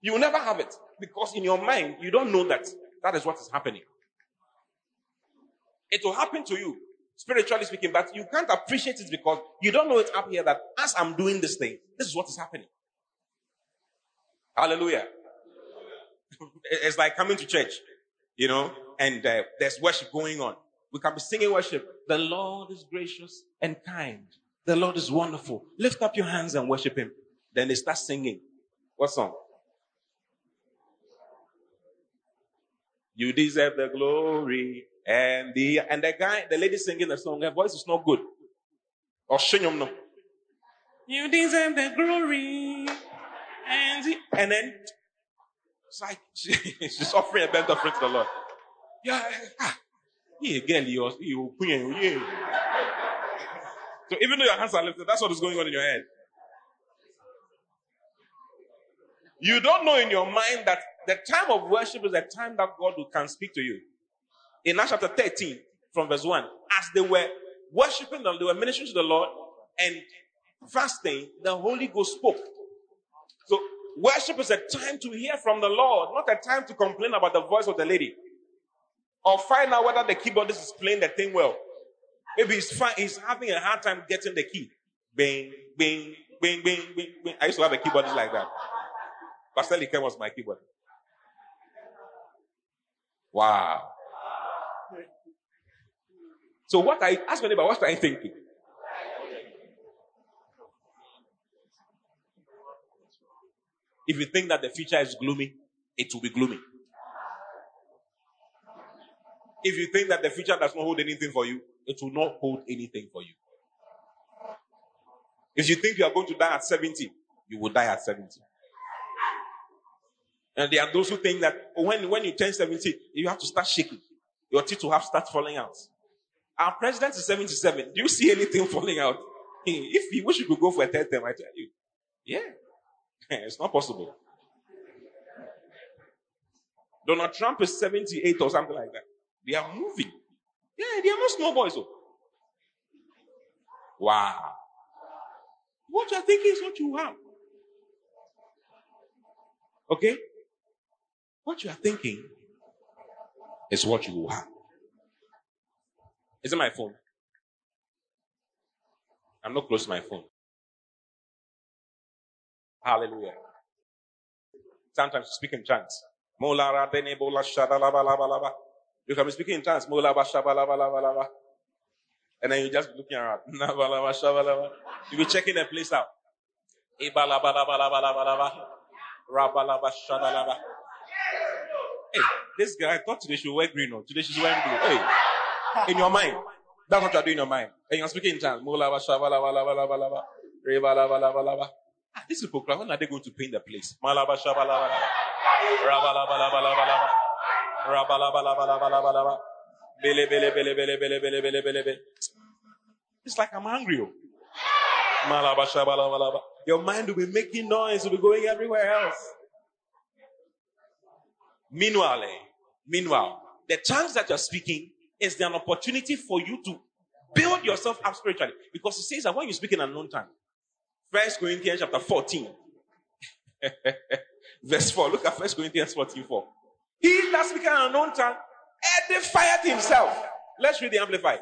you will never have it because in your mind, you don't know that that is what is happening. It will happen to you, spiritually speaking, but you can't appreciate it because you don't know it up here that as I'm doing this thing, this is what is happening. Hallelujah. [LAUGHS] it's like coming to church, you know, and uh, there's worship going on. We can be singing worship. The Lord is gracious and kind. The Lord is wonderful. Lift up your hands and worship Him. Then they start singing. What song? You deserve the glory and the and the guy, the lady singing the song, her voice is not good. Or. You deserve the glory and and then it's like [LAUGHS] she, she's offering a burnt offering to the Lord. Yeah, ah, yeah, girl, you you yeah. So even though your hands are lifted, that's what is going on in your head. You don't know in your mind that the time of worship is the time that God can speak to you. In Acts chapter 13, from verse 1, as they were worshiping, them, they were ministering to the Lord and fasting, the Holy Ghost spoke. So worship is a time to hear from the Lord, not a time to complain about the voice of the lady. Or find out whether the keyboardist is playing the thing well. Maybe he's fine, he's having a hard time getting the key. Bing, bing, bing, bing, bing, bing. I used to have a keyboardist like that. Pastor Likem was my keyboard. Wow. So what I ask my neighbor, what are you thinking? If you think that the future is gloomy, it will be gloomy. If you think that the future does not hold anything for you, it will not hold anything for you. If you think you are going to die at 70, you will die at 70. And there are those who think that when, when you turn 70, you have to start shaking. Your teeth will have start falling out. Our president is 77. Do you see anything [LAUGHS] falling out? [LAUGHS] If he wish could go for a third term, I tell you. Yeah. [LAUGHS] It's not possible. Donald Trump is 78 or something like that. They are moving. Yeah, they are not small boys. Oh. Wow. What you're thinking is what you have. Okay? What you are thinking is what you will have. Is it my phone? I'm not close to my phone. Hallelujah. Sometimes you speak in tongues. You can be speaking in tongues. And then you just looking around. You'll be checking the place out. Hey, this guy, I thought today she wear green. Or today she's wearing blue. Hey, in your mind. That's what you're doing in your mind. And you're speaking in tongues. Ah, these people, when are they going to paint the place? It's like I'm hungry. Oh. Your mind will be making noise, will be going everywhere else. Meanwhile, eh, meanwhile, the chance that you're speaking is an opportunity for you to build yourself up spiritually. Because it says that when you speak in unknown tongue, First Corinthians chapter 14, [LAUGHS] verse 4. Look at First Corinthians 14, 4. He that speaks in an unknown tongue edifieth himself. Let's read the Amplified.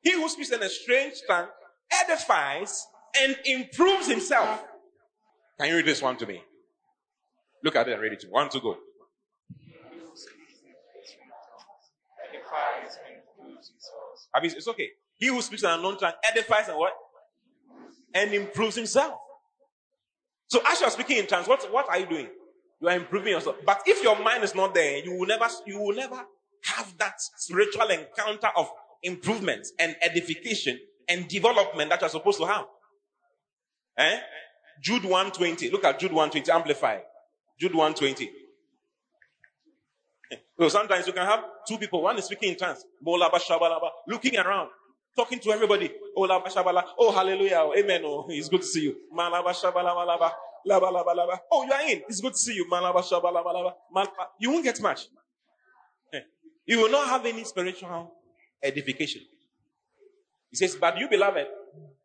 He who speaks in a strange tongue edifies and improves himself. Can you read this one to me? Look at it and read it to me. One to go. I mean, it's okay. He who speaks in an unknown tongue edifies and what? And improves himself. So as you are speaking in tongues, what, what are you doing? You are improving yourself. But if your mind is not there, you will never, you will never have that spiritual encounter of improvement and edification and development that you're supposed to have. Eh? Jude 120. Look at Jude 120. Amplify. Jude 120. So sometimes you can have two people. One is speaking in tongues, looking around, talking to everybody. Oh, hallelujah. Oh, amen. Oh, it's good to see you. Oh, you are in. It's good to see you. You won't get much. Eh. You will not have any spiritual edification. He says, But you, beloved,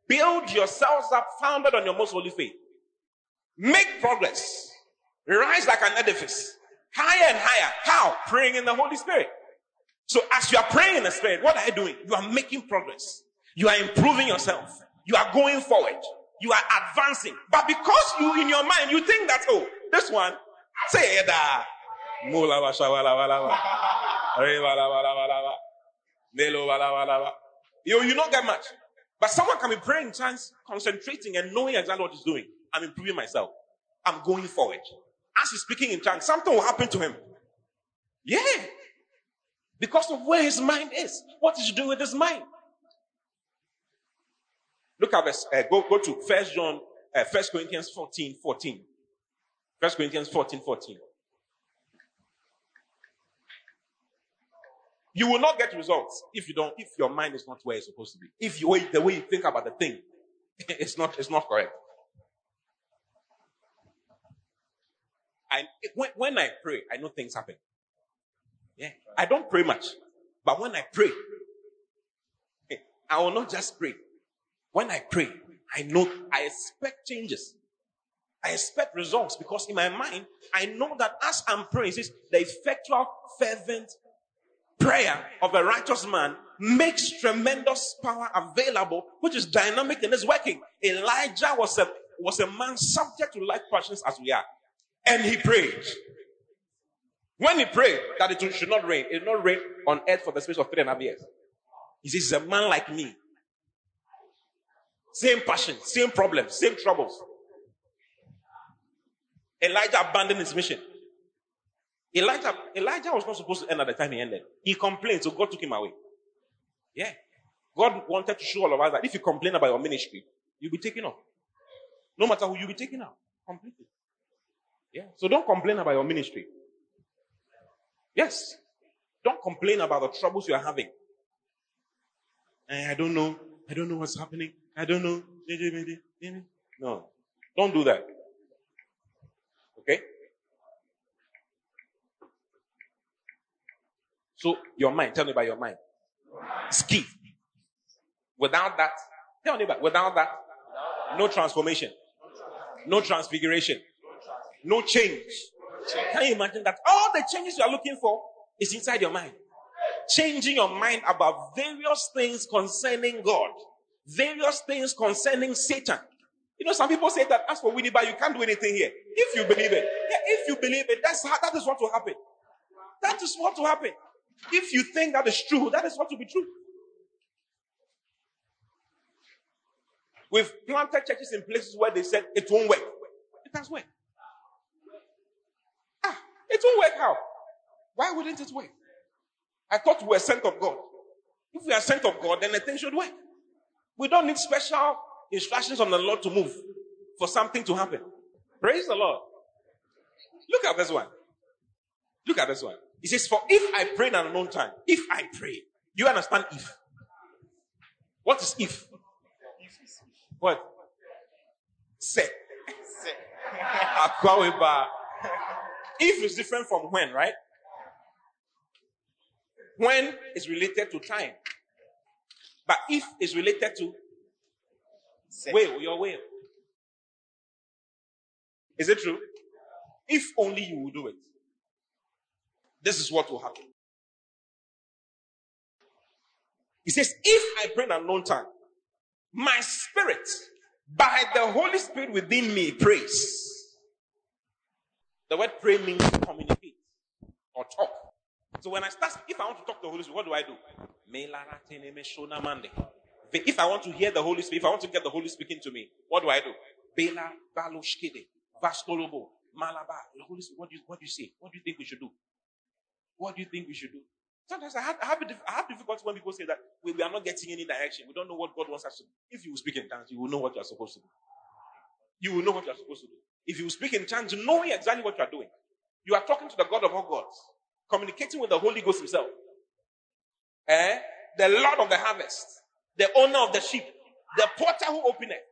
build yourselves up, founded on your most holy faith. Make progress. Rise like an edifice. Higher and higher. How? Praying in the Holy Spirit. So as you are praying in the Spirit, what are you doing? You are making progress. You are improving yourself. You are going forward. You are advancing. But because you, in your mind, you think that, oh, this one, say that. Ah. You you not get much. But someone can be praying chance, concentrating and knowing exactly what he's doing. I'm improving myself. I'm going forward. As he's speaking in tongues, something will happen to him. Yeah. Because of where his mind is. What is he doing with his mind? Look at this. Uh, go, go to First John, uh, First Corinthians 14, 14. First Corinthians 14, 14. You will not get results if you don't, if your mind is not where it's supposed to be. If you the way you think about the thing, [LAUGHS] it's not, it's not correct. I, when, when I pray, I know things happen. Yeah. I don't pray much, but when I pray, eh, I will not just pray. When I pray, I know, I expect changes. I expect results because in my mind, I know that as I'm praying, says the effectual, fervent prayer of a righteous man makes tremendous power available, which is dynamic and is working. Elijah was a, was a man subject to like passions as we are. And he prayed. When he prayed that it should not rain, it did not rain on earth for the space of three and a half years. He says, a man like me. Same passion, same problems, same troubles. Elijah abandoned his mission. Elijah, Elijah was not supposed to end at the time he ended. He complained, so God took him away. Yeah. God wanted to show all of us that if you complain about your ministry, you'll be taken off. No matter who, you'll be taken out completely. Yeah. So don't complain about your ministry. Yes. Don't complain about the troubles you are having. Eh, I don't know. I don't know what's happening. I don't know. No. Don't do that. Okay? So your mind, tell me about your mind. Ski. Without that, tell me about without that, no transformation, no transfiguration, no change. Can you imagine that? All the changes you are looking for is inside your mind. Changing your mind about various things concerning God, various things concerning Satan. You know, some people say that as for Winnie, but you can't do anything here. If you believe it, yeah, if you believe it, that's how, that is what will happen. That is what will happen. If you think that is true, that is what will be true. We've planted churches in places where they said it won't work. It has worked. It won't work out. Why wouldn't it work? I thought we were sent of God. If we are sent of God, then the thing should work. We don't need special instructions from the Lord to move for something to happen. Praise the Lord. Look at this one. Look at this one. He says, For if I pray in an unknown time, if I pray, you understand if? What is if? What? Say. [LAUGHS] Say. If is different from when, right? When is related to time. But if is related to will, your will. Is it true? If only you will do it. This is what will happen. He says, If I pray in an unknown tongue, my spirit, by the Holy Spirit within me, prays. The word pray means communicate or talk. So when I start, if I want to talk to the Holy Spirit, what do I do? If I want to hear the Holy Spirit, if I want to get the Holy Spirit into me, what do I do? Bela Baloshkede, Vastolobo, Malaba. The Holy Spirit, what do you what do you say? What do you think we should do? What do you think we should do? Sometimes I have, I have, I have difficulty when people say that we, we are not getting any direction. We don't know what God wants us to do. If you speak in tongues, you will know what you are supposed to do. You will know what you are supposed to do. If you speak in tongues, you knowing exactly what you are doing, you are talking to the God of all gods, communicating with the Holy Ghost Himself. Eh? The Lord of the harvest, the owner of the sheep, the porter who opened it.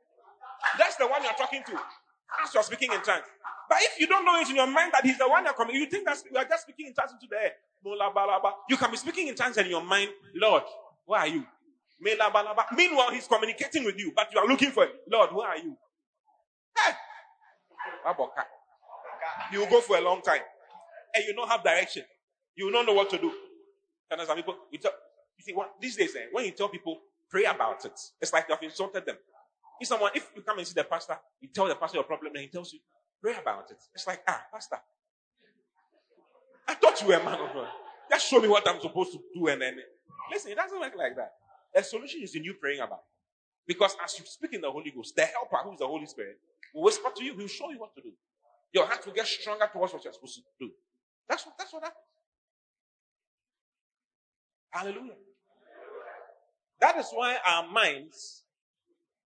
That's the one you're talking to as you're speaking in tongues. But if you don't know it in your mind that He's the one you're coming, you think that you are just speaking in tongues into the air. You can be speaking in tongues in your mind, Lord, where are you? Meanwhile, He's communicating with you, but you are looking for it. Lord, where are you? Hey! You go for a long time. And you don't have direction. You not know what to do. Some people, you, tell, you see, what, these days, eh, when you tell people, pray about it, it's like you have insulted them. If someone, if you come and see the pastor, you tell the pastor your problem, and he tells you, pray about it. It's like, ah, pastor, I thought you were a man of God. Just show me what I'm supposed to do, and then listen, it doesn't work like that. A solution is in you praying about. Because as you speak in the Holy Ghost, the helper, who is the Holy Spirit, will whisper to you, he'll show you what to do. Your heart will get stronger towards what you're supposed to do. That's what that's what happens. Hallelujah. That is why our minds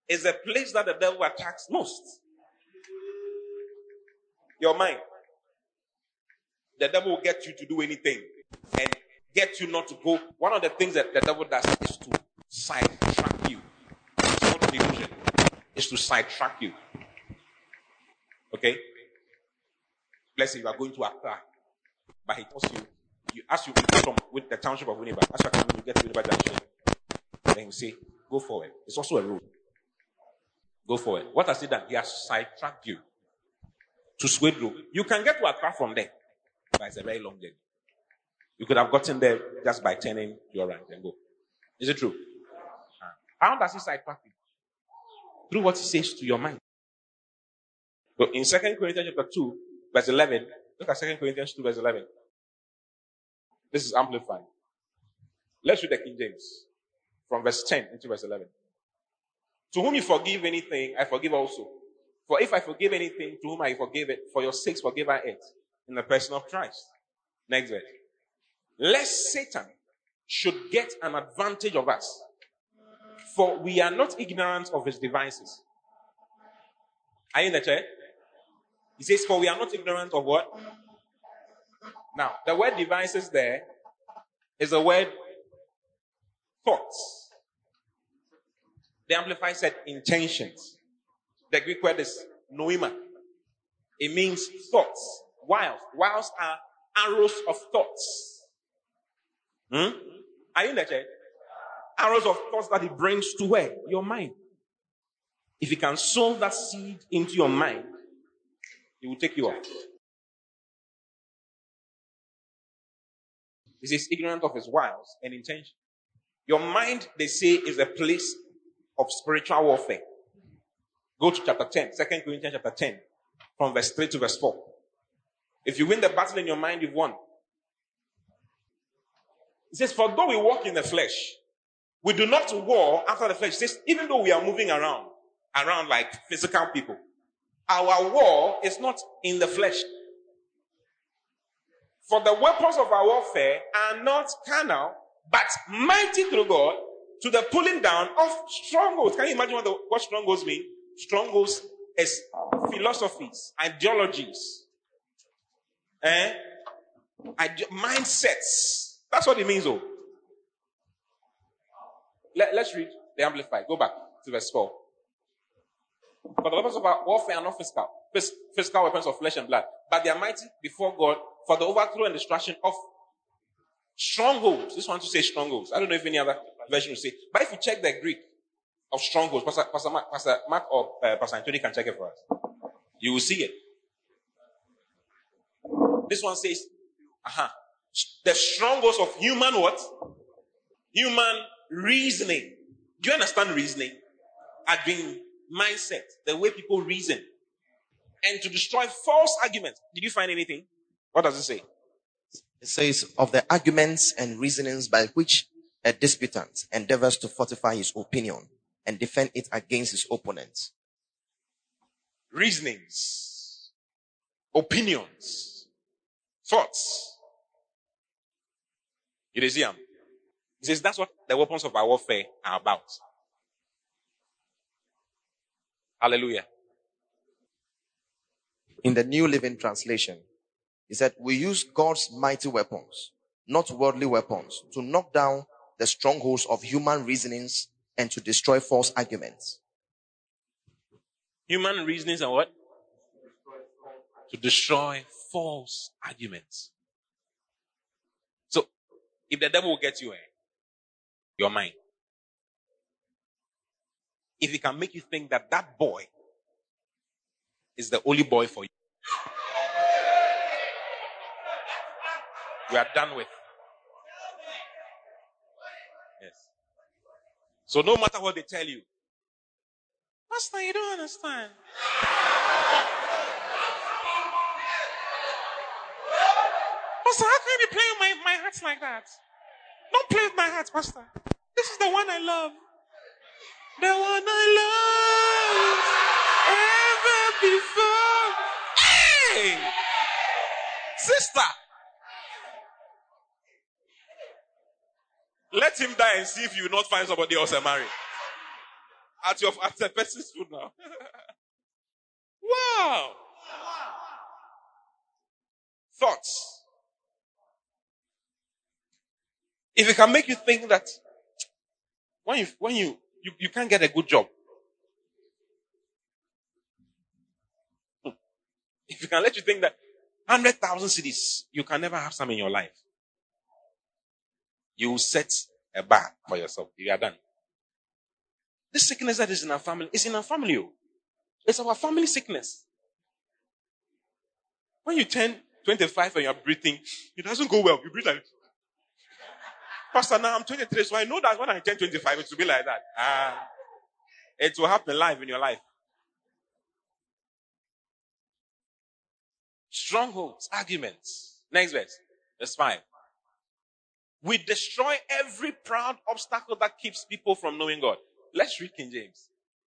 is a place that the devil attacks most. Your mind. The devil will get you to do anything and get you not to go. One of the things that the devil does is to sidetrack you. Delusion. It's to sidetrack you. Okay? Let's say you are going to Accra, but he tells you, you ask you from with the township of Winneba, as you are coming, you get to Winneba Junction. Then he say, go forward. It's also a road. Go forward. What has he done? He has sidetracked you to Swedru. You can get to Accra from there, but it's a very long journey. You could have gotten there just by turning your right and go. Is it true? How does he sidetrack you? Through what he says to your mind. So in 2 Corinthians chapter 2, verse 11, look at 2 Corinthians 2, verse 11. This is amplified. Let's read the King James from verse 10 into verse 11. To whom you forgive anything, I forgive also. For if I forgive anything, to whom I forgive it, for your sakes forgive I it, in the person of Christ. Next verse. Lest Satan should get an advantage of us, for we are not ignorant of his devices. Are you in the chair? He says, For we are not ignorant of what? Now, the word devices there is the word thoughts. The Amplified said intentions. The Greek word is noema. It means thoughts. Wiles. Wiles are arrows of thoughts. Hmm? Are you in the church? Arrows of thoughts that he brings to where? Your mind. If he can sow that seed into your mind, he will take you off. This is ignorant of his wiles and intention. Your mind, they say, is a place of spiritual warfare. Go to chapter 10, 2 Corinthians chapter 10, from verse 3 to verse 4. If you win the battle in your mind, you've won. It says, For though we walk in the flesh, we do not war after the flesh. Says, even though we are moving around, around like physical people, our war is not in the flesh. For the weapons of our warfare are not carnal, but mighty through God to the pulling down of strongholds. Can you imagine what, the, what strongholds mean? Strongholds is philosophies, ideologies, eh? Ide- mindsets. That's what it means, though. Let, let's read the Amplified. Go back to verse 4. For the weapons of our warfare are not physical, physical weapons of flesh and blood, but they are mighty before God for the overthrow and destruction of strongholds. This one to say strongholds. I don't know if any other version will say. But if you check the Greek of strongholds, Pastor, Pastor, Mark, Pastor Mark or uh, Pastor Anthony can check it for us. You will see it. This one says, uh-huh. The strongholds of human what? Human reasoning. Do you understand reasoning? Arguing mindset, the way people reason. And to destroy false arguments. Did you find anything? What does it say? It says, of the arguments and reasonings by which a disputant endeavors to fortify his opinion and defend it against his opponents. Reasonings, opinions, thoughts. You see, um, he says that's what the weapons of our warfare are about. Hallelujah. In the New Living Translation, he said, We use God's mighty weapons, not worldly weapons, to knock down the strongholds of human reasonings and to destroy false arguments. Human reasonings and what? To destroy false arguments. So, if the devil will get you, eh, your mind. If it can make you think that that boy is the only boy for you, we are done with. Yes. So no matter what they tell you, Pastor, you don't understand. Pastor, how can you play my, my heart like that? Don't play with my heart, Pastor. This is the one I love. The one I love ever before. Hey! Sister! Let him die and see if you will not find somebody else to marry. At your at the person's food now. [LAUGHS] wow. Thoughts. If it can make you think that when you when you you, you can't get a good job. Hmm. If you can let you think that hundred thousand cities, you can never have some in your life you will set a bar for yourself. You are done. This sickness that is in our family is in our family. Oh. It's our family sickness. When you turn 25 and you're breathing, it doesn't go well. You breathe like Pastor, now I'm 23, so I know that when I turn 25, it will be like that. Ah, it will happen live in your life. Strongholds, arguments. Next verse, verse 5. We destroy every proud obstacle that keeps people from knowing God. Let's read King James.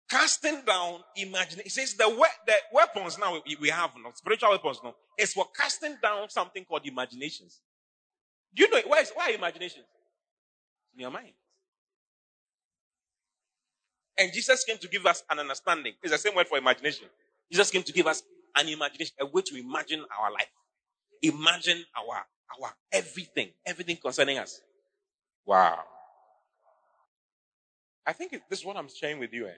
Casting down imagination. It says the, we- the weapons now we, we have, not spiritual weapons now, is for casting down something called imaginations. Do you know why is why imagination? In your mind. And Jesus came to give us an understanding. It's the same word for imagination. Jesus came to give us an imagination, a way to imagine our life. Imagine our our everything, everything concerning us. Wow. I think this is what I'm sharing with you. Eh?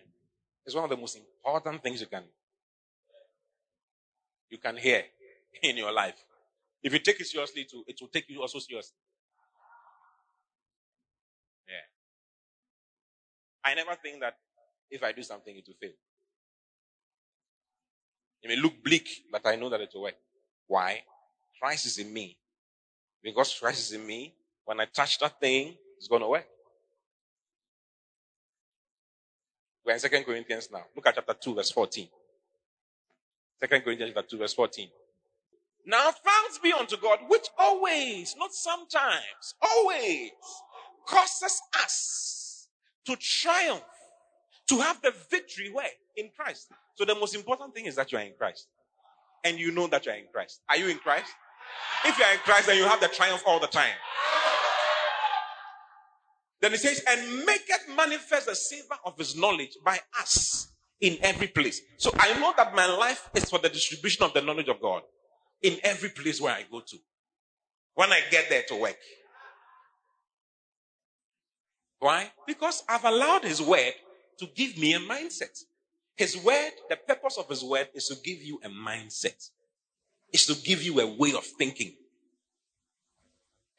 It's one of the most important things you can you can hear in your life. If you take it seriously, it will take you also seriously. Yeah. I never think that if I do something, it will fail. It may look bleak, but I know that it will work. Why? Christ is in me. Because Christ is in me, when I touch that thing, it's going to work. We're in 2 Corinthians now. Look at chapter 2, verse 14. 2 Corinthians chapter 2, verse 14. Now thanks be unto God, which always, not sometimes, always causes us to triumph, to have the victory where? In Christ. So the most important thing is that you are in Christ. And you know that you are in Christ. Are you in Christ? If you are in Christ, then you have the triumph all the time. Then he says, and make it manifest the savor of his knowledge by us in every place. So I know that my life is for the distribution of the knowledge of God in every place where I go to. When I get there to work. Why? Because I've allowed his word to give me a mindset. His word, the purpose of his word is to give you a mindset is to give you a way of thinking,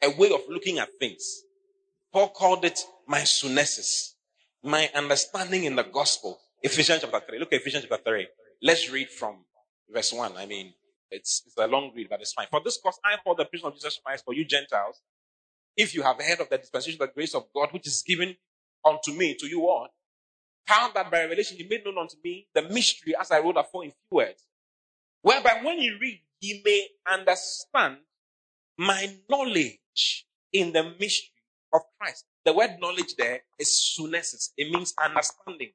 a way of looking at things. Paul called it my sunesis, my understanding in the gospel. Ephesians chapter 3. Look at Ephesians chapter 3. Let's read from verse 1. I mean, It's, it's a long read, but it's fine. For this cause, I, for the prisoner of Jesus Christ, for you Gentiles, if you have heard of the dispensation of the grace of God, which is given unto me, to you all, found that by revelation he made known unto me the mystery as I wrote afore in few words. Whereby when you read, ye may understand my knowledge in the mystery of Christ. The word knowledge there is sunesis. It means understanding.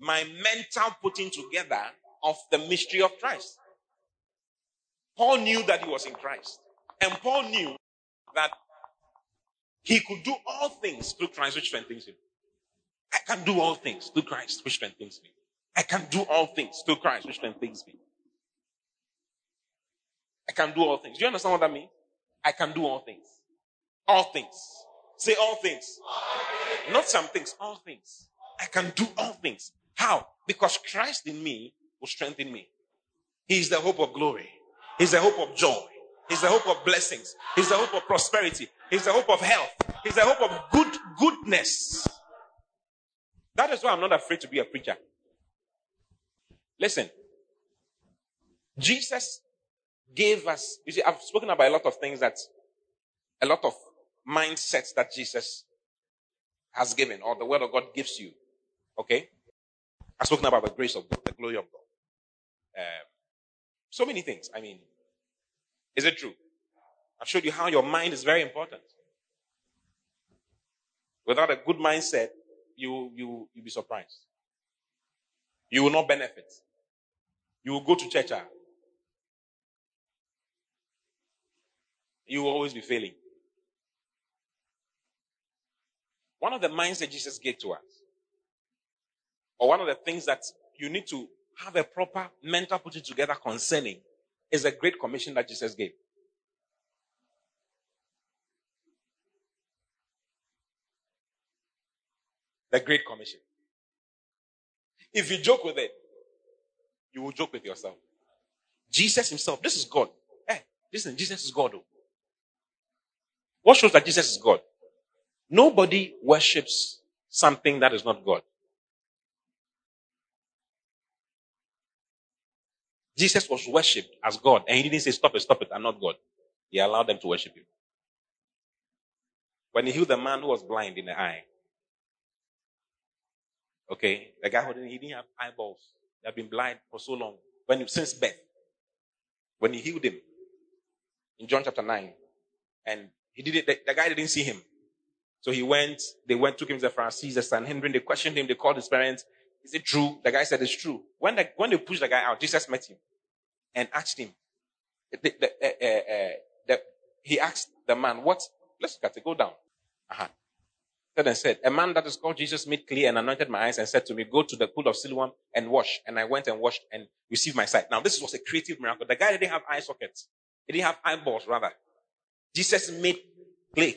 My mental putting together of the mystery of Christ. Paul knew that he was in Christ. And Paul knew that he could do all things through Christ, which strengthens him. I can do all things through Christ, which strengthens me. I can do all things through Christ, which strengthens me. I can do all things. Do you understand what that means? I can do all things. All things. Say all things. Not some things, all things. I can do all things. How? Because Christ in me will strengthen me. He is the hope of glory. He's the hope of joy. He's the hope of blessings. He's the hope of prosperity. He's the hope of health. He's the hope of good goodness. That is why I'm not afraid to be a preacher. Listen, Jesus gave us, you see, I've spoken about a lot of things that, a lot of mindsets that Jesus has given, or the word of God gives you. Okay? I've spoken about the grace of God, the glory of God. Um, so many things. I mean, is it true? I've showed you how your mind is very important. Without a good mindset, you you you'll be surprised. You will not benefit. You will go to church. Ah. You will always be failing. One of the minds that Jesus gave to us, or one of the things that you need to have a proper mental putting together concerning, is a great commission that Jesus gave. The Great Commission. If you joke with it, you will joke with yourself. Jesus himself, this is God. Hey, listen, Jesus is God. Oh. What shows that Jesus is God? Nobody worships something that is not God. Jesus was worshipped as God, and he didn't say, Stop it, stop it, I'm not God. He allowed them to worship him. When he healed the man who was blind in the eye, Okay, the guy who didn't, he didn't have eyeballs. He had been blind for so long. When since birth, when he healed him in John chapter nine, and he did it, the, the guy didn't see him. So he went, they went, took him to the Pharisees, the Sanhedrin, they questioned him, they called his parents. Is it true? The guy said it's true. When, the, when they pushed the guy out, Jesus met him and asked him. The, the, uh, uh, the, he asked the man, what? Let's look at it. Go down. Uh-huh and said, A man that is called Jesus made clear and anointed my eyes and said to me, Go to the pool of Siloam and wash. And I went and washed and received my sight. Now, this was a creative miracle. The guy didn't have eye sockets, he didn't have eyeballs, rather. Jesus made clay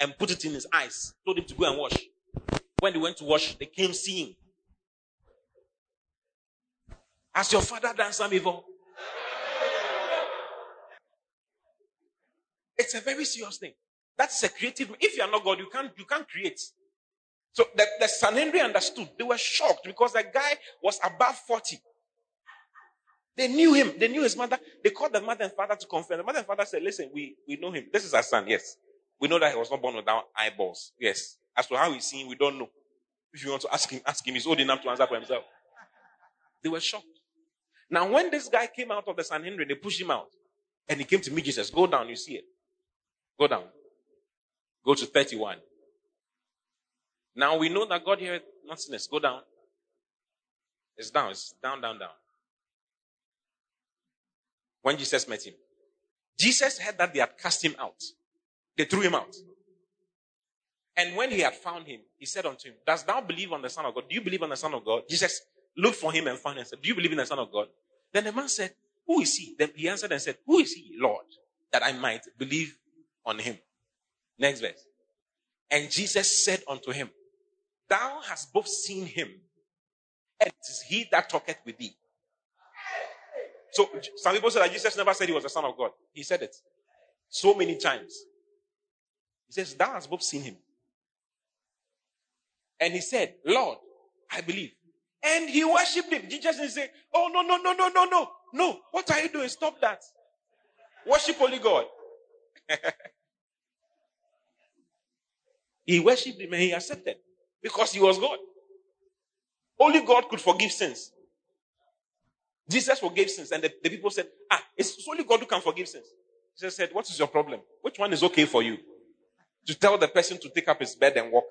and put it in his eyes, told him to go and wash. When they went to wash, they came seeing. Has your father done some evil? It's a very serious thing. That's a creative. If you are not God, you can't you can't create. So the, the Sanhedrin understood. They were shocked because the guy was above 40. They knew him. They knew his mother. They called the mother and father to confirm. The mother and father said, Listen, we, we know him. This is our son, yes. We know that he was not born without eyeballs. Yes. As to how he's seen, we don't know. If you want to ask him, ask him. He's old enough to answer for himself. They were shocked. Now, when this guy came out of the Sanhedrin, they pushed him out. And he came to meet Jesus. Go down, you see it. Go down. Go to 31. Now we know that God here not. Go down. It's down. It's down, down, down. When Jesus met him, Jesus heard that they had cast him out. They threw him out. And when he had found him, he said unto him, Does thou believe on the Son of God? Do you believe on the Son of God? Jesus looked for him and found him and said, Do you believe in the Son of God? Then the man said, Who is he? Then he answered and said, Who is he, Lord, that I might believe on him? Next verse. And Jesus said unto him, Thou hast both seen him, and it is he that talketh with thee. So some people say that Jesus never said he was the Son of God. He said it so many times. He says, Thou hast both seen him. And he said, Lord, I believe. And he worshipped him. Jesus didn't say, Oh, no, no, no, no, no, no. no, what are you doing? Stop that. Worship only God. [LAUGHS] he worshipped him and he accepted because he was God. Only God could forgive sins. Jesus forgave sins, and the, the people said, Ah, it's only God who can forgive sins. Jesus said, What is your problem? Which one is okay for you? To tell the person to take up his bed and walk,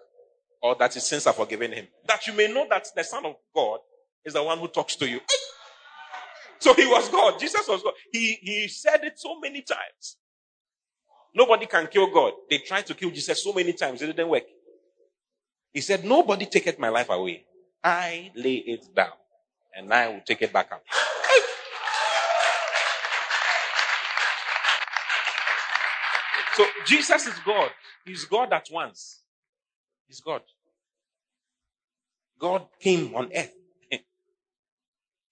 or that his sins are forgiven him. That you may know that the Son of God is the one who talks to you. So he was God. Jesus was God. He, he said it so many times. Nobody can kill God. They tried to kill Jesus so many times. It didn't work. He said, Nobody taketh my life away. I lay it down and I will take it back up. So Jesus is God. He's God at once. He's God. God came on earth. [LAUGHS]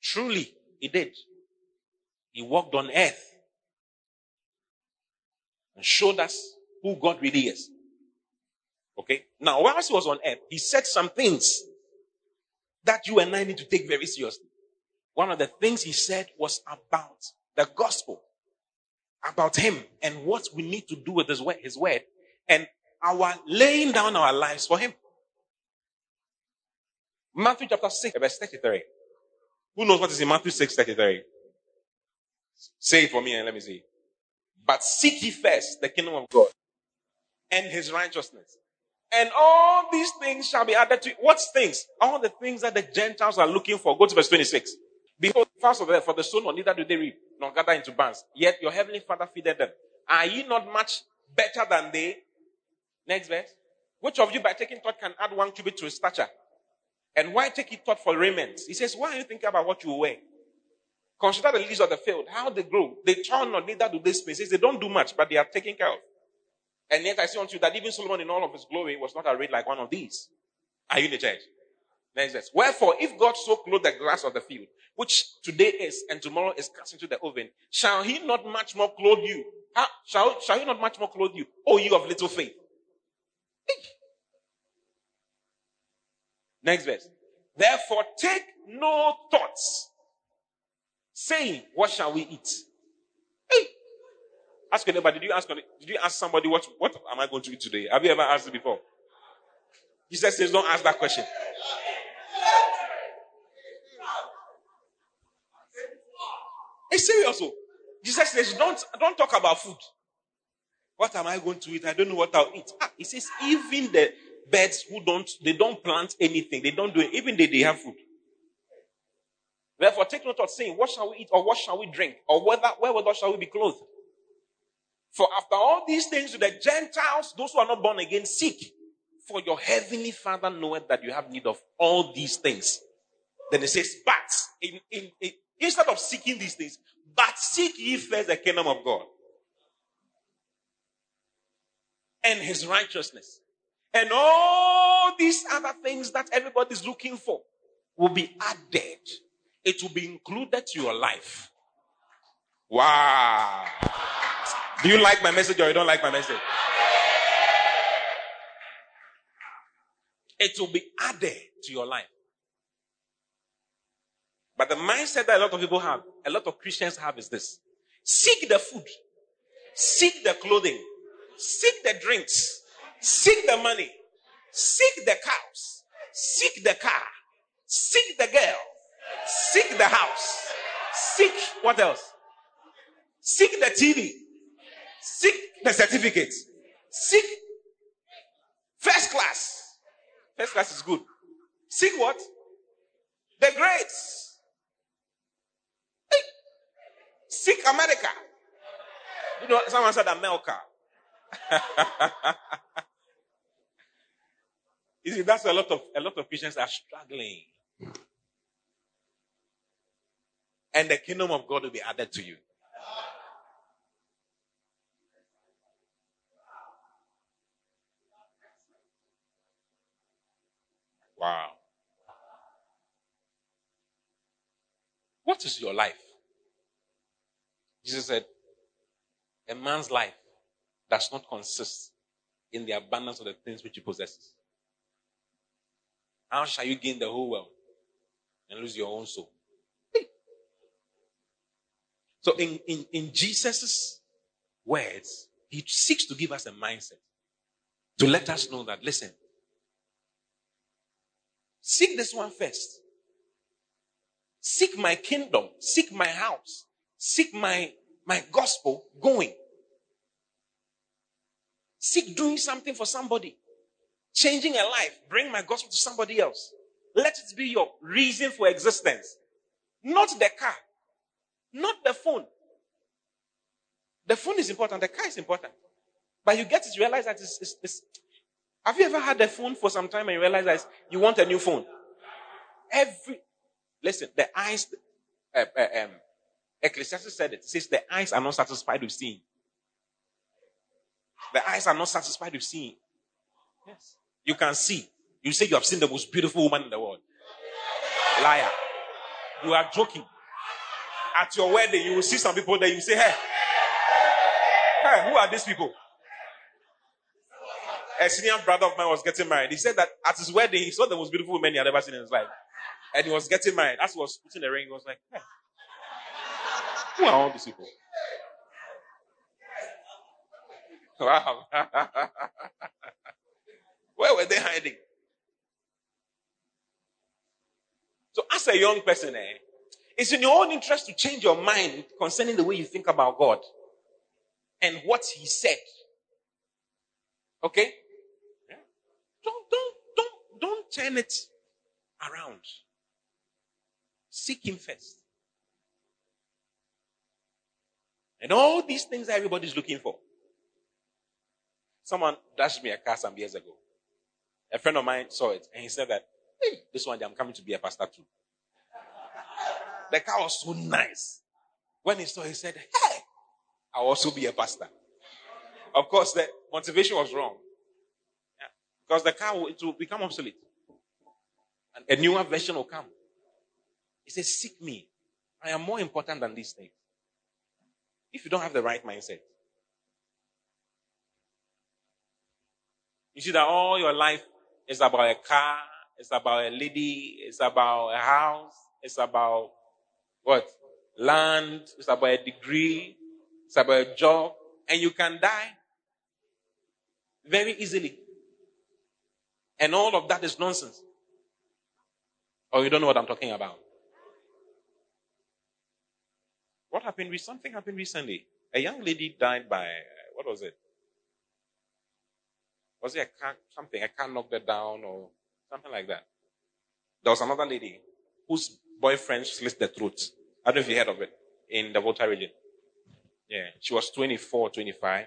Truly, He did. He walked on earth and showed us who God really is. Okay? Now, whilst He was on earth, He said some things that you and I need to take very seriously. One of the things He said was about the gospel, about Him and what we need to do with His word, His word and our laying down our lives for Him. Matthew chapter 6, verse 33. Who knows what is in Matthew 6, 33? Say it for me and let me see. But seek ye first the kingdom of God and his righteousness. And all these things shall be added to you. What things? All the things that the Gentiles are looking for. Go to verse 26. Behold, first of all, for the soul, neither do they reap, nor gather into barns. Yet your heavenly Father feedeth them. Are ye not much better than they? Next verse. Which of you by taking thought can add one cubit to his stature? And why take it thought for raiment? He says, why are you thinking about what you wear? Consider the lilies of the field, how they grow. They turn not, neither do they spin. They don't do much, but they are taken care of. And yet I say unto you that even Solomon in all of his glory was not arrayed like one of these. Are you in the church? Next verse. Wherefore, if God so clothe the grass of the field, which today is and tomorrow is cast into the oven, shall he not much more clothe you? How, shall, shall he not much more clothe you? O you of little faith. Next verse. Therefore, take no thoughts, saying, What shall we eat? Hey! Ask anybody, did you ask, did you ask somebody, what, what am I going to eat today? Have you ever asked it before? Jesus says, Don't ask that question. It's serious. Oh. Jesus says, don't, don't talk about food. What am I going to eat? I don't know what I'll eat. Ah, he says, even the birds who don't, they don't plant anything. They don't do it. Even they, they have food. Therefore, take note of saying, what shall we eat or what shall we drink? Or whether, wherewithal shall we be clothed? For after all these things, the Gentiles, those who are not born again, seek. For your heavenly Father knoweth that you have need of all these things. Then it says, but in, in, in, instead of seeking these things, but seek ye first the kingdom of God and his righteousness. And all these other things that everybody's looking for will be added. It will be included to your life. Wow. Do you like my message or you don't like my message? It will be added to your life. But the mindset that a lot of people have, a lot of Christians have is this. Seek the food. Seek the clothing. Seek the drinks. Seek the money. Seek the cows. Seek the car. Seek the girl. Seek the house. Seek what else? Seek the TV. Seek the certificate. Seek first class. First class is good. Seek what? The grades. Seek America. You know, someone said America. [LAUGHS] you see, that's a lot of a lot of Christians are struggling. And the kingdom of God will be added to you. Wow. What is your life? Jesus said, A man's life does not consist in the abundance of the things which he possesses. How shall you gain the whole world and lose your own soul? [LAUGHS] So in, in, in Jesus' words, he seeks to give us a mindset to let us know that, listen, seek this one first. Seek my kingdom. Seek my house. Seek my, my gospel going. Seek doing something for somebody. Changing a life. Bring my gospel to somebody else. Let it be your reason for existence. Not the car. Not the phone. The phone is important. The car is important. But you get to realize that it's, it's, it's, have you ever had a phone for some time and you realize that you want a new phone? Every, listen, the eyes, uh, uh, um, Ecclesiastes said it, it says the eyes are not satisfied with seeing. The eyes are not satisfied with seeing. Yes. You can see. You say you have seen the most beautiful woman in the world. Liar. You are joking. At your wedding, you will see some people there. You say, hey, hey, who are these people? A senior brother of mine was getting married. He said that at his wedding, he saw the most beautiful woman he had ever seen in his life. And he was getting married. As he was putting the ring, he was like, hey, who are all these people? [LAUGHS] Wow. [LAUGHS] Where were they hiding? So, as a young person, eh, it's in your own interest to change your mind concerning the way you think about God and what He said. Okay? Yeah. Don't, don't, don't, don't turn it around. Seek Him first. And all these things everybody's looking for. Someone dashed me a car some years ago. A friend of mine saw it and he said that, hey, this one day I'm coming to be a pastor too. The car was so nice. When he saw it, he said, hey, I'll also be a pastor. Of course, the motivation was wrong. Yeah. Because the car will, it will become obsolete. And a newer version will come. He says, seek me. I am more important than these things. If you don't have the right mindset, You see that all your life is about a car, it's about a lady, it's about a house, it's about what? Land, it's about a degree, it's about a job, and you can die very easily. And all of that is nonsense. Or you don't know what I'm talking about. What happened? Something happened recently. A young lady died by, what was it? Was it a car, something? A car knocked her down or something like that. There was another lady whose boyfriend slit the throat. I don't know if you heard of it in the Volta region. Yeah. She was 24, 25.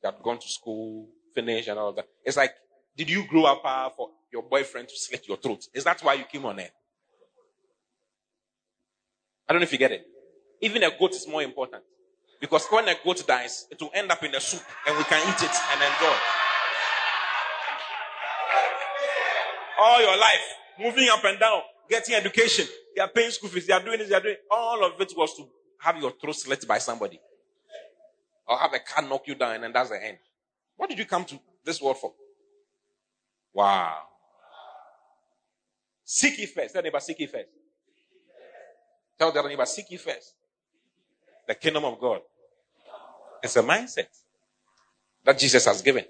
She had gone to school, finished and all that. It's like, did you grow up uh, for your boyfriend to slit your throat? Is that why you came on air? I don't know if you get it. Even a goat is more important. Because when a goat dies, it will end up in the soup and we can eat it and enjoy. All your life, moving up and down, getting education. They are paying school fees. They are doing this. They are doing all of it was to have your throat slit by somebody, or have a car knock you down, and that's the end. What did you come to this world for? Wow. Seek ye first. Tell neighbor, seek ye first. Tell the neighbor, seek ye first. The kingdom of God. It's a mindset that Jesus has given.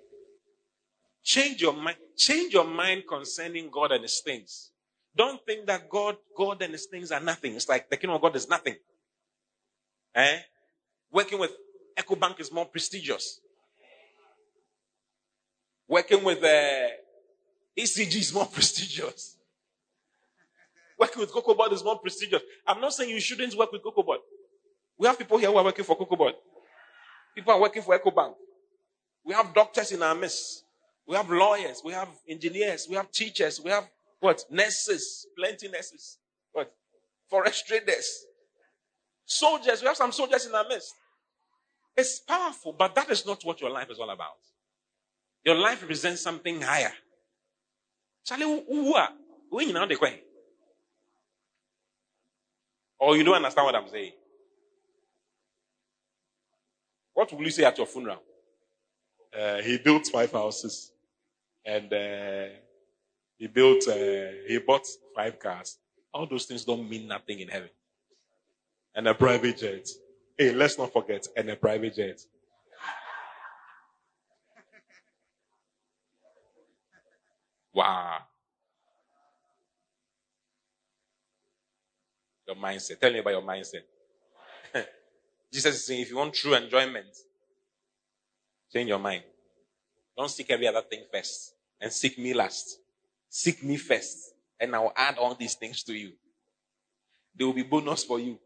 Change your mind. Change your mind concerning God and His things. Don't think that God, God and His things are nothing. It's like the kingdom of God is nothing. Eh? Working with EcoBank is more prestigious. Working with uh, ECG is more [LAUGHS] prestigious. Working with COCOBOD is more prestigious. I'm not saying you shouldn't work with COCOBOD. We have people here who are working for COCOBOD. People are working for EcoBank. We have doctors in our midst. We have lawyers, we have engineers, we have teachers, we have what? Nurses, plenty nurses. What? Forest traders, soldiers. We have some soldiers in our midst. It's powerful, but that is not what your life is all about. Your life represents something higher. Charlie, who are? Or you don't understand what I'm saying? What will you say at your funeral? Uh, he built five houses and uh, he built, uh, he bought five cars. All those things don't mean nothing in heaven. And a private jet. Hey, let's not forget, and a private jet. Wow. Your mindset. Tell me about your mindset. [LAUGHS] Jesus is saying if you want true enjoyment, change your mind. Don't seek every other thing first and seek me last. Seek me first, and I will add all these things to you. There will be bonus for you.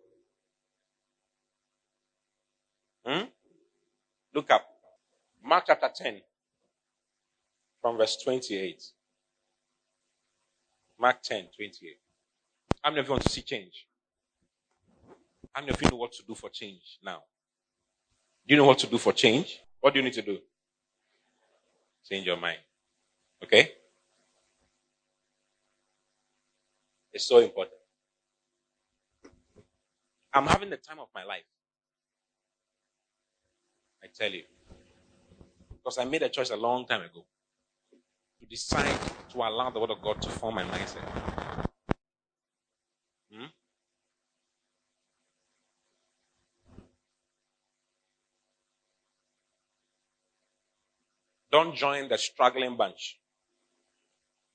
Hmm? Look up. Mark chapter 10, from verse 28. Mark 10, 28. How many of you want to see change? How many of you know what to do for change now? Do you know what to do for change? What do you need to do? Change your mind. Okay? It's so important. I'm having the time of my life. I tell you. Because I made a choice a long time ago to decide to allow the Word of God to form my mindset. Hmm? Don't join the struggling bunch.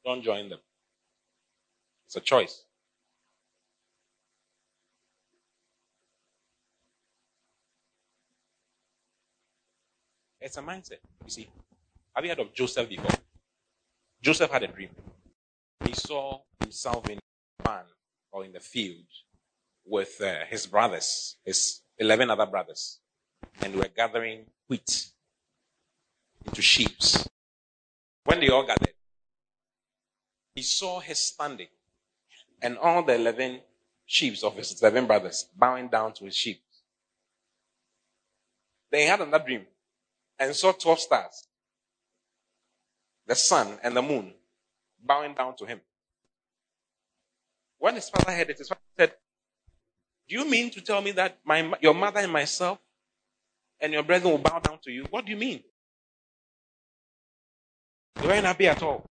Don't join them. It's a choice. It's a mindset. You see, have you heard of Joseph before? Joseph had a dream. He saw himself in barn or in the field with uh, his brothers, his 11 other brothers, and were gathering wheat into sheaves. When they all gathered, he saw his standing and all the 11 sheaves of his 11 brothers bowing down to his sheep. Then he had another dream and saw 12 stars, the sun and the moon bowing down to him. When his father heard it, his father said, Do you mean to tell me that my, your mother and myself and your brethren will bow down to you? What do you mean? They weren't happy at all.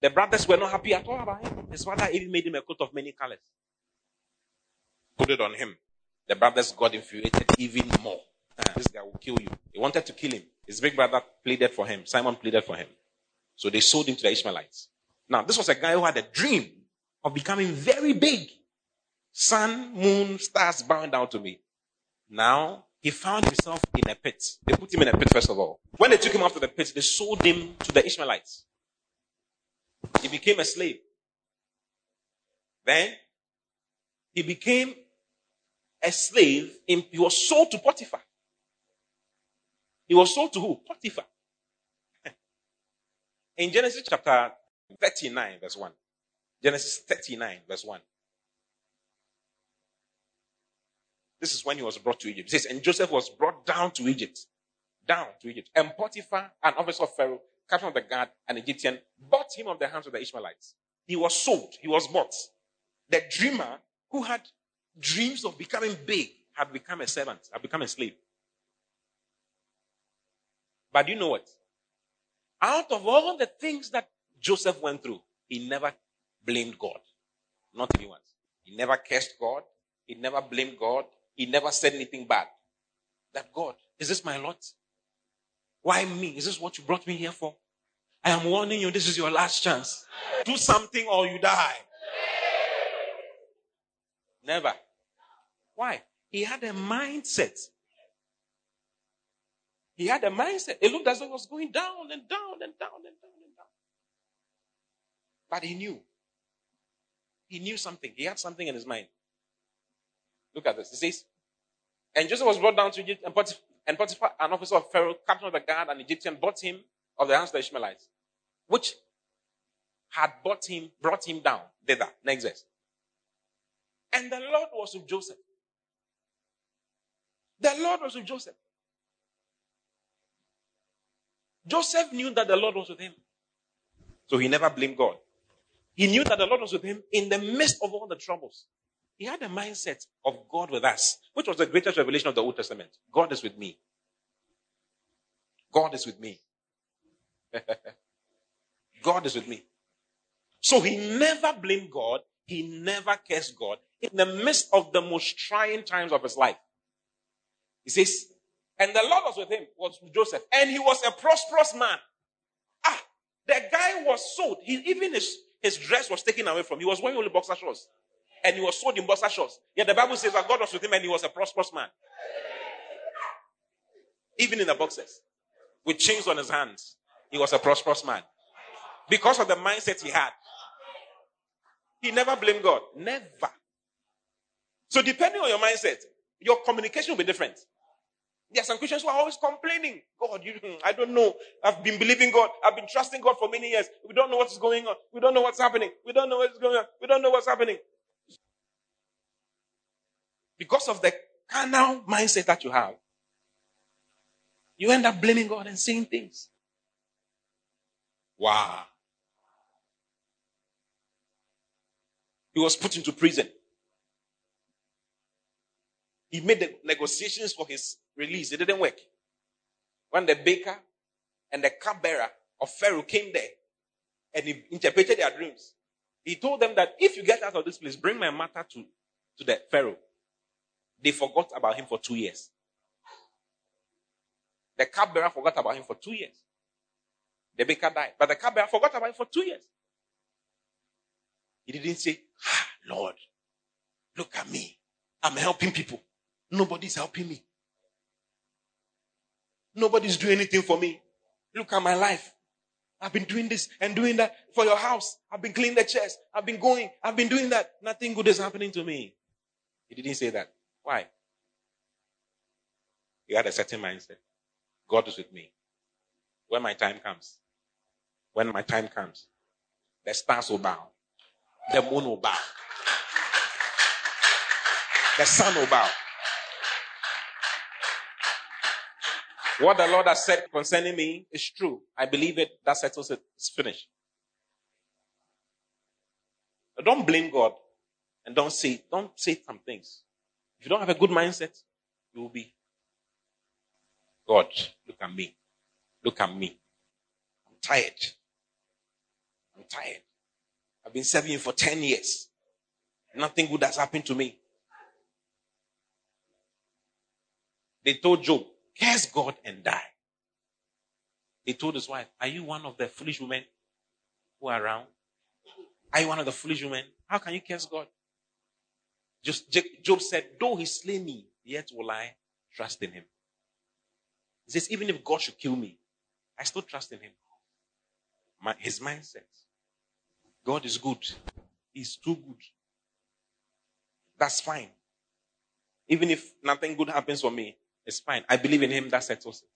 The brothers were not happy at all about him. His father even made him a coat of many colors. Put it on him. The brothers got infuriated even more. Ah, this guy will kill you. They wanted to kill him. His big brother pleaded for him. Simon pleaded for him. So they sold him to the Ishmaelites. Now, this was a guy who had a dream of becoming very big. Sun, moon, stars bowing down to me. Now, he found himself in a pit. They put him in a pit, first of all. When they took him out of the pit, they sold him to the Ishmaelites. He became a slave. Then, he became a slave. In, he was sold to Potiphar. He was sold to who? Potiphar. [LAUGHS] In Genesis chapter 39, verse 1. Genesis 39, verse 1. This is when he was brought to Egypt. Says, and Joseph was brought down to Egypt. Down to Egypt. And Potiphar, an officer of Pharaoh, captain of the guard, an Egyptian, bought him of the hands of the Ishmaelites. He was sold. He was bought. The dreamer who had dreams of becoming big had become a servant, had become a slave. But do you know what? Out of all the things that Joseph went through, he never blamed God. Not even once. He never cursed God. He never blamed God. He never said anything bad. That God, is this my lot? Why me? Is this what you brought me here for? I am warning you, this is your last chance. Do something or you die. Never. Why? He had a mindset he had a mindset. It looked as though it was going down and down and down and down and down. But he knew. He knew something. He had something in his mind. Look at this. He says, and Joseph was brought down to Egypt, and Potiphar, and Potiphar, an officer of Pharaoh, captain of the guard, an Egyptian, bought him of the hands of the Ishmaelites, which had bought him, brought him down thither. Next verse. And the Lord was with Joseph. The Lord was with Joseph. Joseph knew that the Lord was with him. So he never blamed God. He knew that the Lord was with him in the midst of all the troubles. He had a mindset of God with us, which was the greatest revelation of the Old Testament. God is with me. God is with me. [LAUGHS] God is with me. So he never blamed God. He never cursed God. in the midst of the most trying times of his life. He says, and the Lord was with him, was with Joseph, and he was a prosperous man. Ah, the guy was sold. He, even his, his dress was taken away from him. He was wearing only boxer shorts. And he was sold in shorts. Yet the Bible says that God was with him and he was a prosperous man. Even in the boxes. With chains on his hands. He was a prosperous man. Because of the mindset he had. He never blamed God. Never. So depending on your mindset, your communication will be different. There are some Christians who are always complaining. God, you, hmm, I don't know. I've been believing God. I've been trusting God for many years. We don't know what's going on. We don't know what's happening. We don't know what's going on. We don't know what's happening. Because of the carnal mindset that you have, you end up blaming God and saying things. Wow. He was put into prison. He made the negotiations for his release. It didn't work. When the baker and the cupbearer of Pharaoh came there and he interpreted their dreams, he told them that if you get out of this place, bring my matter to, to the Pharaoh. They forgot about him for two years. The cupbearer forgot about him for two years. The baker died, but the cupbearer forgot about him for two years. He didn't say, ah, Lord, look at me. I'm helping people. Nobody's helping me. Nobody's doing anything for me. Look at my life. I've been doing this and doing that for your house. I've been cleaning the chairs. I've been going. I've been doing that. Nothing good is happening to me. He didn't say that. Why? You had a certain mindset. God is with me. When my time comes, when my time comes, the stars will bow. The moon will bow. The sun will bow. What the Lord has said concerning me is true. I believe it. That settles it. It's finished. Don't blame God and don't say, don't say some things. If you don't have a good mindset, you will be God, look at me. Look at me. I'm tired. I'm tired. I've been serving you for 10 years. Nothing good has happened to me. They told Job, curse God and die. He told his wife, Are you one of the foolish women who are around? Are you one of the foolish women? How can you curse God? Just Job said, Though he slay me, yet will I trust in him. He says, Even if God should kill me, I still trust in him. My, his mindset. God is good. He's too good. That's fine. Even if nothing good happens for me, it's fine. I believe in him, that settles it.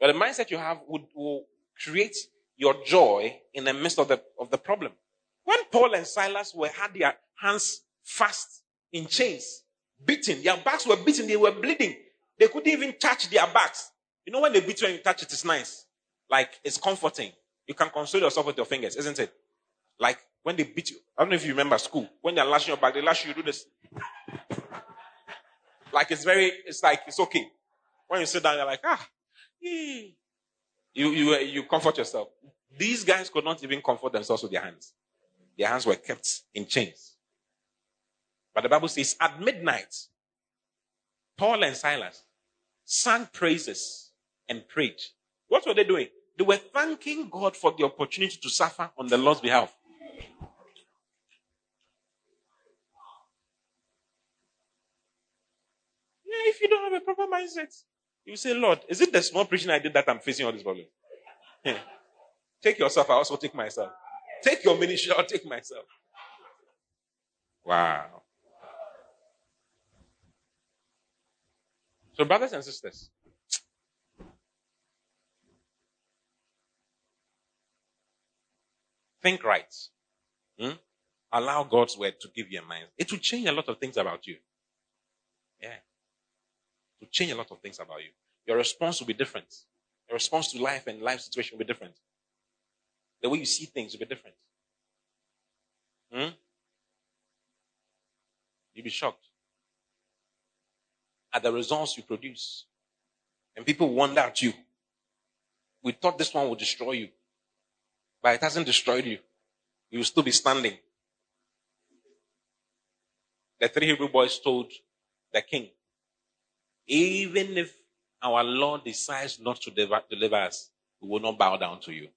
But the mindset you have would, will create your joy in the midst of the, of the problem. When Paul and Silas were had their hands fast in chains, beaten, their backs were beaten, they were bleeding. They couldn't even touch their backs. You know when they beat you and you touch it, it's nice. Like it's comforting. You can console yourself with your fingers, isn't it? Like when they beat you. I don't know if you remember school. When they're lashing your back, they lash you, you do this. Like it's very, it's like, it's okay. When you sit down, you're like, ah, you, you, uh, you comfort yourself. These guys could not even comfort themselves with their hands. Their hands were kept in chains. But the Bible says at midnight, Paul and Silas sang praises and prayed. What were they doing? They were thanking God for the opportunity to suffer on the Lord's behalf. Yeah, if you don't have a proper mindset, you say, Lord, is it the small preaching I did that I'm facing all this problem? [LAUGHS] take yourself, I also take myself. Take your ministry, I'll take myself. Wow. So, brothers and sisters, think right. Hmm? Allow God's word to give you a mind. It will change a lot of things about you. Yeah to change a lot of things about you. Your response will be different. Your response to life and life situation will be different. The way you see things will be different. Hmm? You'll be shocked at the results you produce. And people wonder at you. We thought this one would destroy you, but it hasn't destroyed you. You will still be standing the three Hebrew boys told the king, even if our Lord decides not to deliver, deliver us, we will not bow down to you.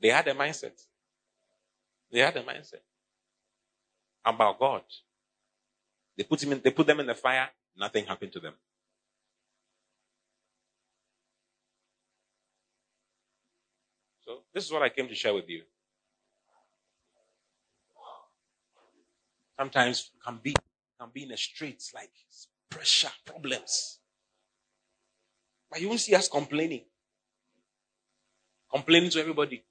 They had a mindset. They had a mindset about God. They put him in, they put them in the fire, nothing happened to them. So this is what I came to share with you. Sometimes can be can be in the streets like pressure, problems. But you won't see us complaining. Complaining to everybody.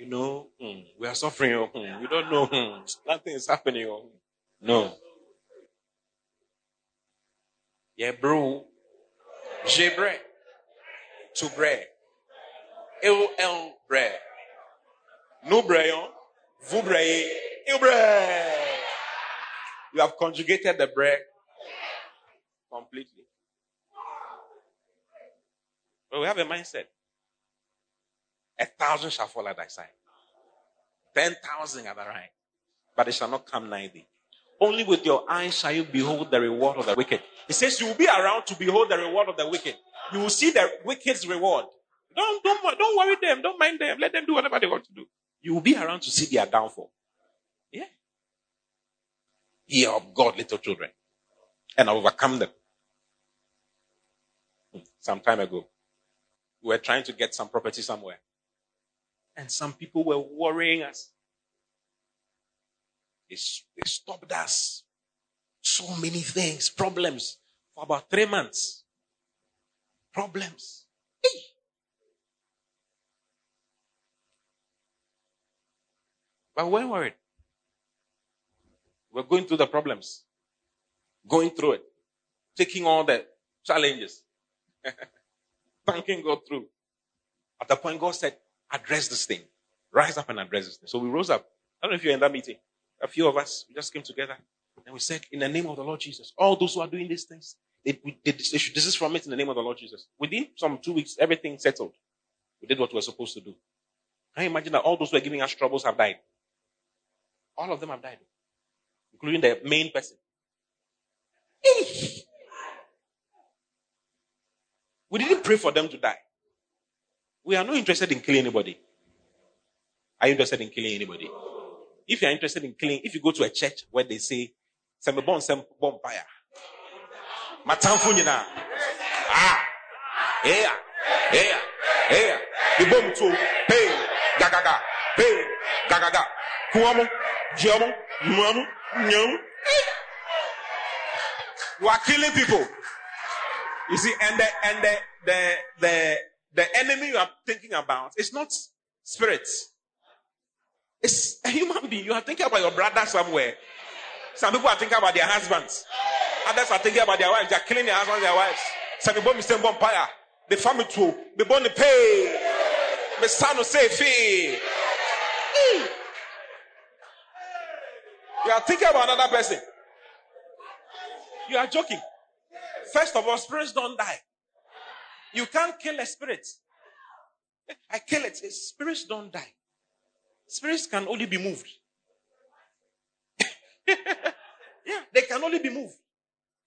You know, hmm, we are suffering. Oh, hmm, we don't know. Hmm, nothing is happening. Oh. No. Yeah, bro. J'ai bread. To bread. Eu el. Vous bread. Eu bread. You have conjugated the bread completely. But we have a mindset. A thousand shall fall at thy side. Ten thousand at thy right. But it shall not come nigh thee. Only with your eyes shall you behold the reward of the wicked. He says you will be around to behold the reward of the wicked. You will see the wicked's reward. Don't, don't, don't worry them. Don't mind them. Let them do whatever they want to do. You will be around to see their downfall. Yeah. Hear of God, little children, and overcome them. Hmm. Some time ago, we were trying to get some property somewhere. And some people were worrying us. They stopped us. So many things, problems for about three months. Problems. Hey. But we weren't worried. We're going through the problems, going through it, taking all the challenges, [LAUGHS] thanking God through. At the point, God said, address this thing. Rise up and address this thing. So we rose up. I don't know if you're in that meeting. A few of us, we just came together and we said, in the name of the Lord Jesus, all those who are doing these things, they, they, they should desist from it in the name of the Lord Jesus. Within some two weeks, everything settled. We did what we were supposed to do. Can you imagine that all those who are giving us troubles have died? All of them have died, including the main person. We didn't pray for them to die. We are not interested in killing anybody. Are you interested in killing anybody? If you are interested in killing, if you go to a church where they say, "Some born, some born fire," matamfo nyina, ah, yeah, yeah, yeah, the bomb to pay, gagaga, pay, gagaga, kuamu, jiamu, muamu, nyam. You are killing people. You see, and the and the the the the enemy you are thinking about is not spirits. It's a human being. You are thinking about your brother somewhere. Some people are thinking about their husbands. Others are thinking about their wives. They are killing their husbands, their wives. Some people saying vampire. The family too. The born the pay. The son say fee. You are thinking about another person. You are joking. First of all, spirits don't die. You can't kill a spirit. I kill it. Spirits don't die. Spirits can only be moved. [LAUGHS] yeah, they can only be moved.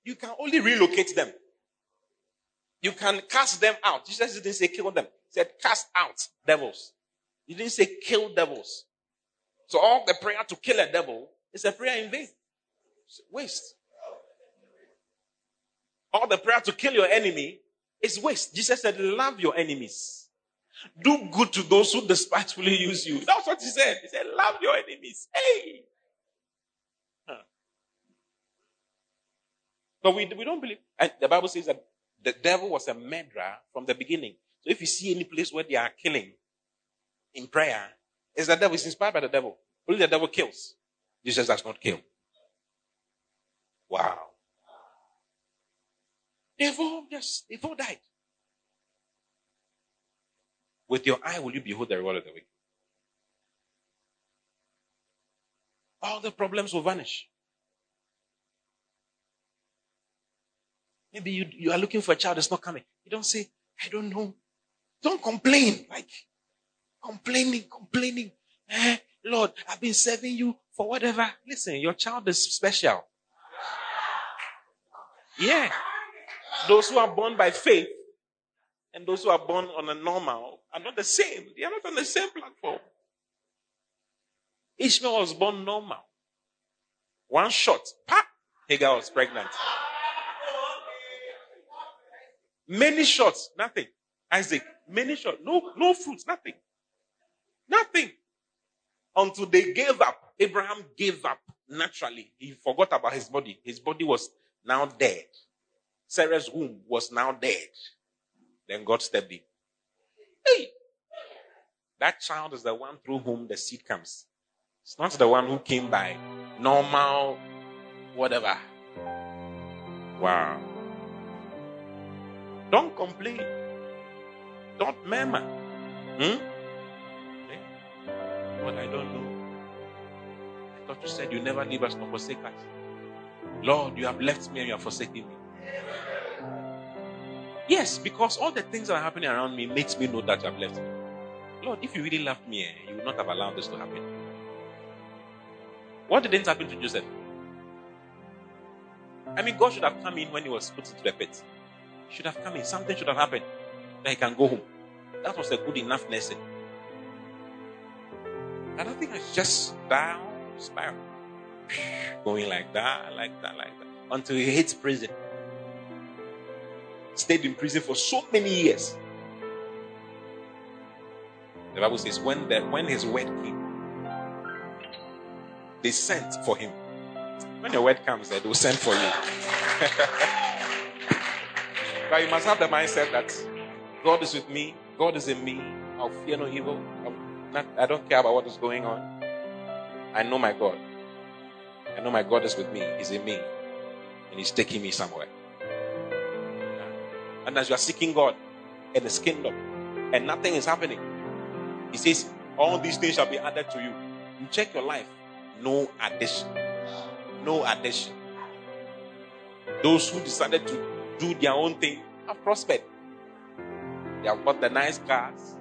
You can only relocate them. You can cast them out. Jesus didn't say kill them. He said cast out devils. He didn't say kill devils. So all the prayer to kill a devil is a prayer in vain. waste. All the prayer to kill your enemy is waste. Jesus said, love your enemies. Do good to those who despitefully use you. That's what he said. He said, love your enemies. Hey. But we, we don't believe. And the Bible says that the devil was a murderer from the beginning. So if you see any place where they are killing in prayer, it's the devil. It's inspired by the devil. Only the devil kills. Jesus does not kill. Wow. They've all just, they've all died. With your eye will you behold the reward of the wicked. All the problems will vanish. Maybe you, you are looking for a child that's not coming. You don't say, I don't know. Don't complain. Like, complaining, complaining. Eh, Lord, I've been serving you for whatever. Listen, your child is special. Yeah. Those who are born by faith and those who are born on a normal are not the same. They are not on the same platform. Ishmael was born normal. One shot, pop, Hagar was pregnant. Many shots, nothing. Isaac, many shots, no, no fruits, nothing. Nothing. Until they gave up. Abraham gave up naturally. He forgot about his body. His body was now dead. Sarah's womb was now dead. Then God stepped in. Hey! That child is the one through whom the seed comes. It's not the one who came by normal, whatever. Wow. Don't complain. Don't murmur. Hmm? What I don't know. I thought you said you never leave us nor forsake us. Lord, you have left me and you have forsaken me. Yes, because all the things that are happening around me makes me know that you have left me. Lord, if you really loved me, eh, you would not have allowed this to happen. What didn't happen to Joseph? I mean, God should have come in when he was put into the pit. He should have come in. Something should have happened that he can go home. That was a good enough lesson. I don't think it's just down spiral. Going like that, like that, like that. Until he hits prison. Stayed in prison for so many years. The Bible says when the when his word came, they sent for him. When your word comes, eh, they will send for you. [LAUGHS] but you must have the mindset that God is with me, God is in me, I'll fear no evil. Not, I don't care about what is going on. I know my God. I know my God is with me. He's in me. And He's taking me somewhere. And as you are seeking God in His kingdom and nothing is happening, He says, All these things shall be added to you. You check your life. No addition. No addition. Those who decided to do their own thing have prospered. They have bought the nice cars.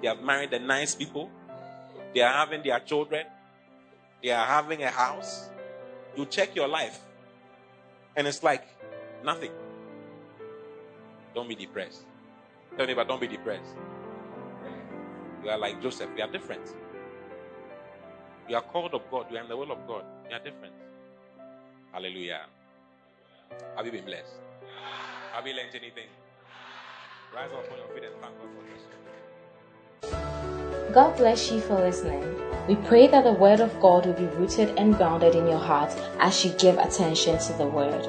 They have married the nice people. They are having their children. They are having a house. You check your life. And it's like nothing. Don't be depressed. Tell me, but don't be depressed. Eh, you are like Joseph. We are different. You are called of God. You are in the will of God. You are different. Hallelujah. Have you been blessed? Have you learned anything? Rise up on your feet and thank God for this. God bless you for listening. We pray that the Word of God will be rooted and grounded in your heart as you give attention to the Word.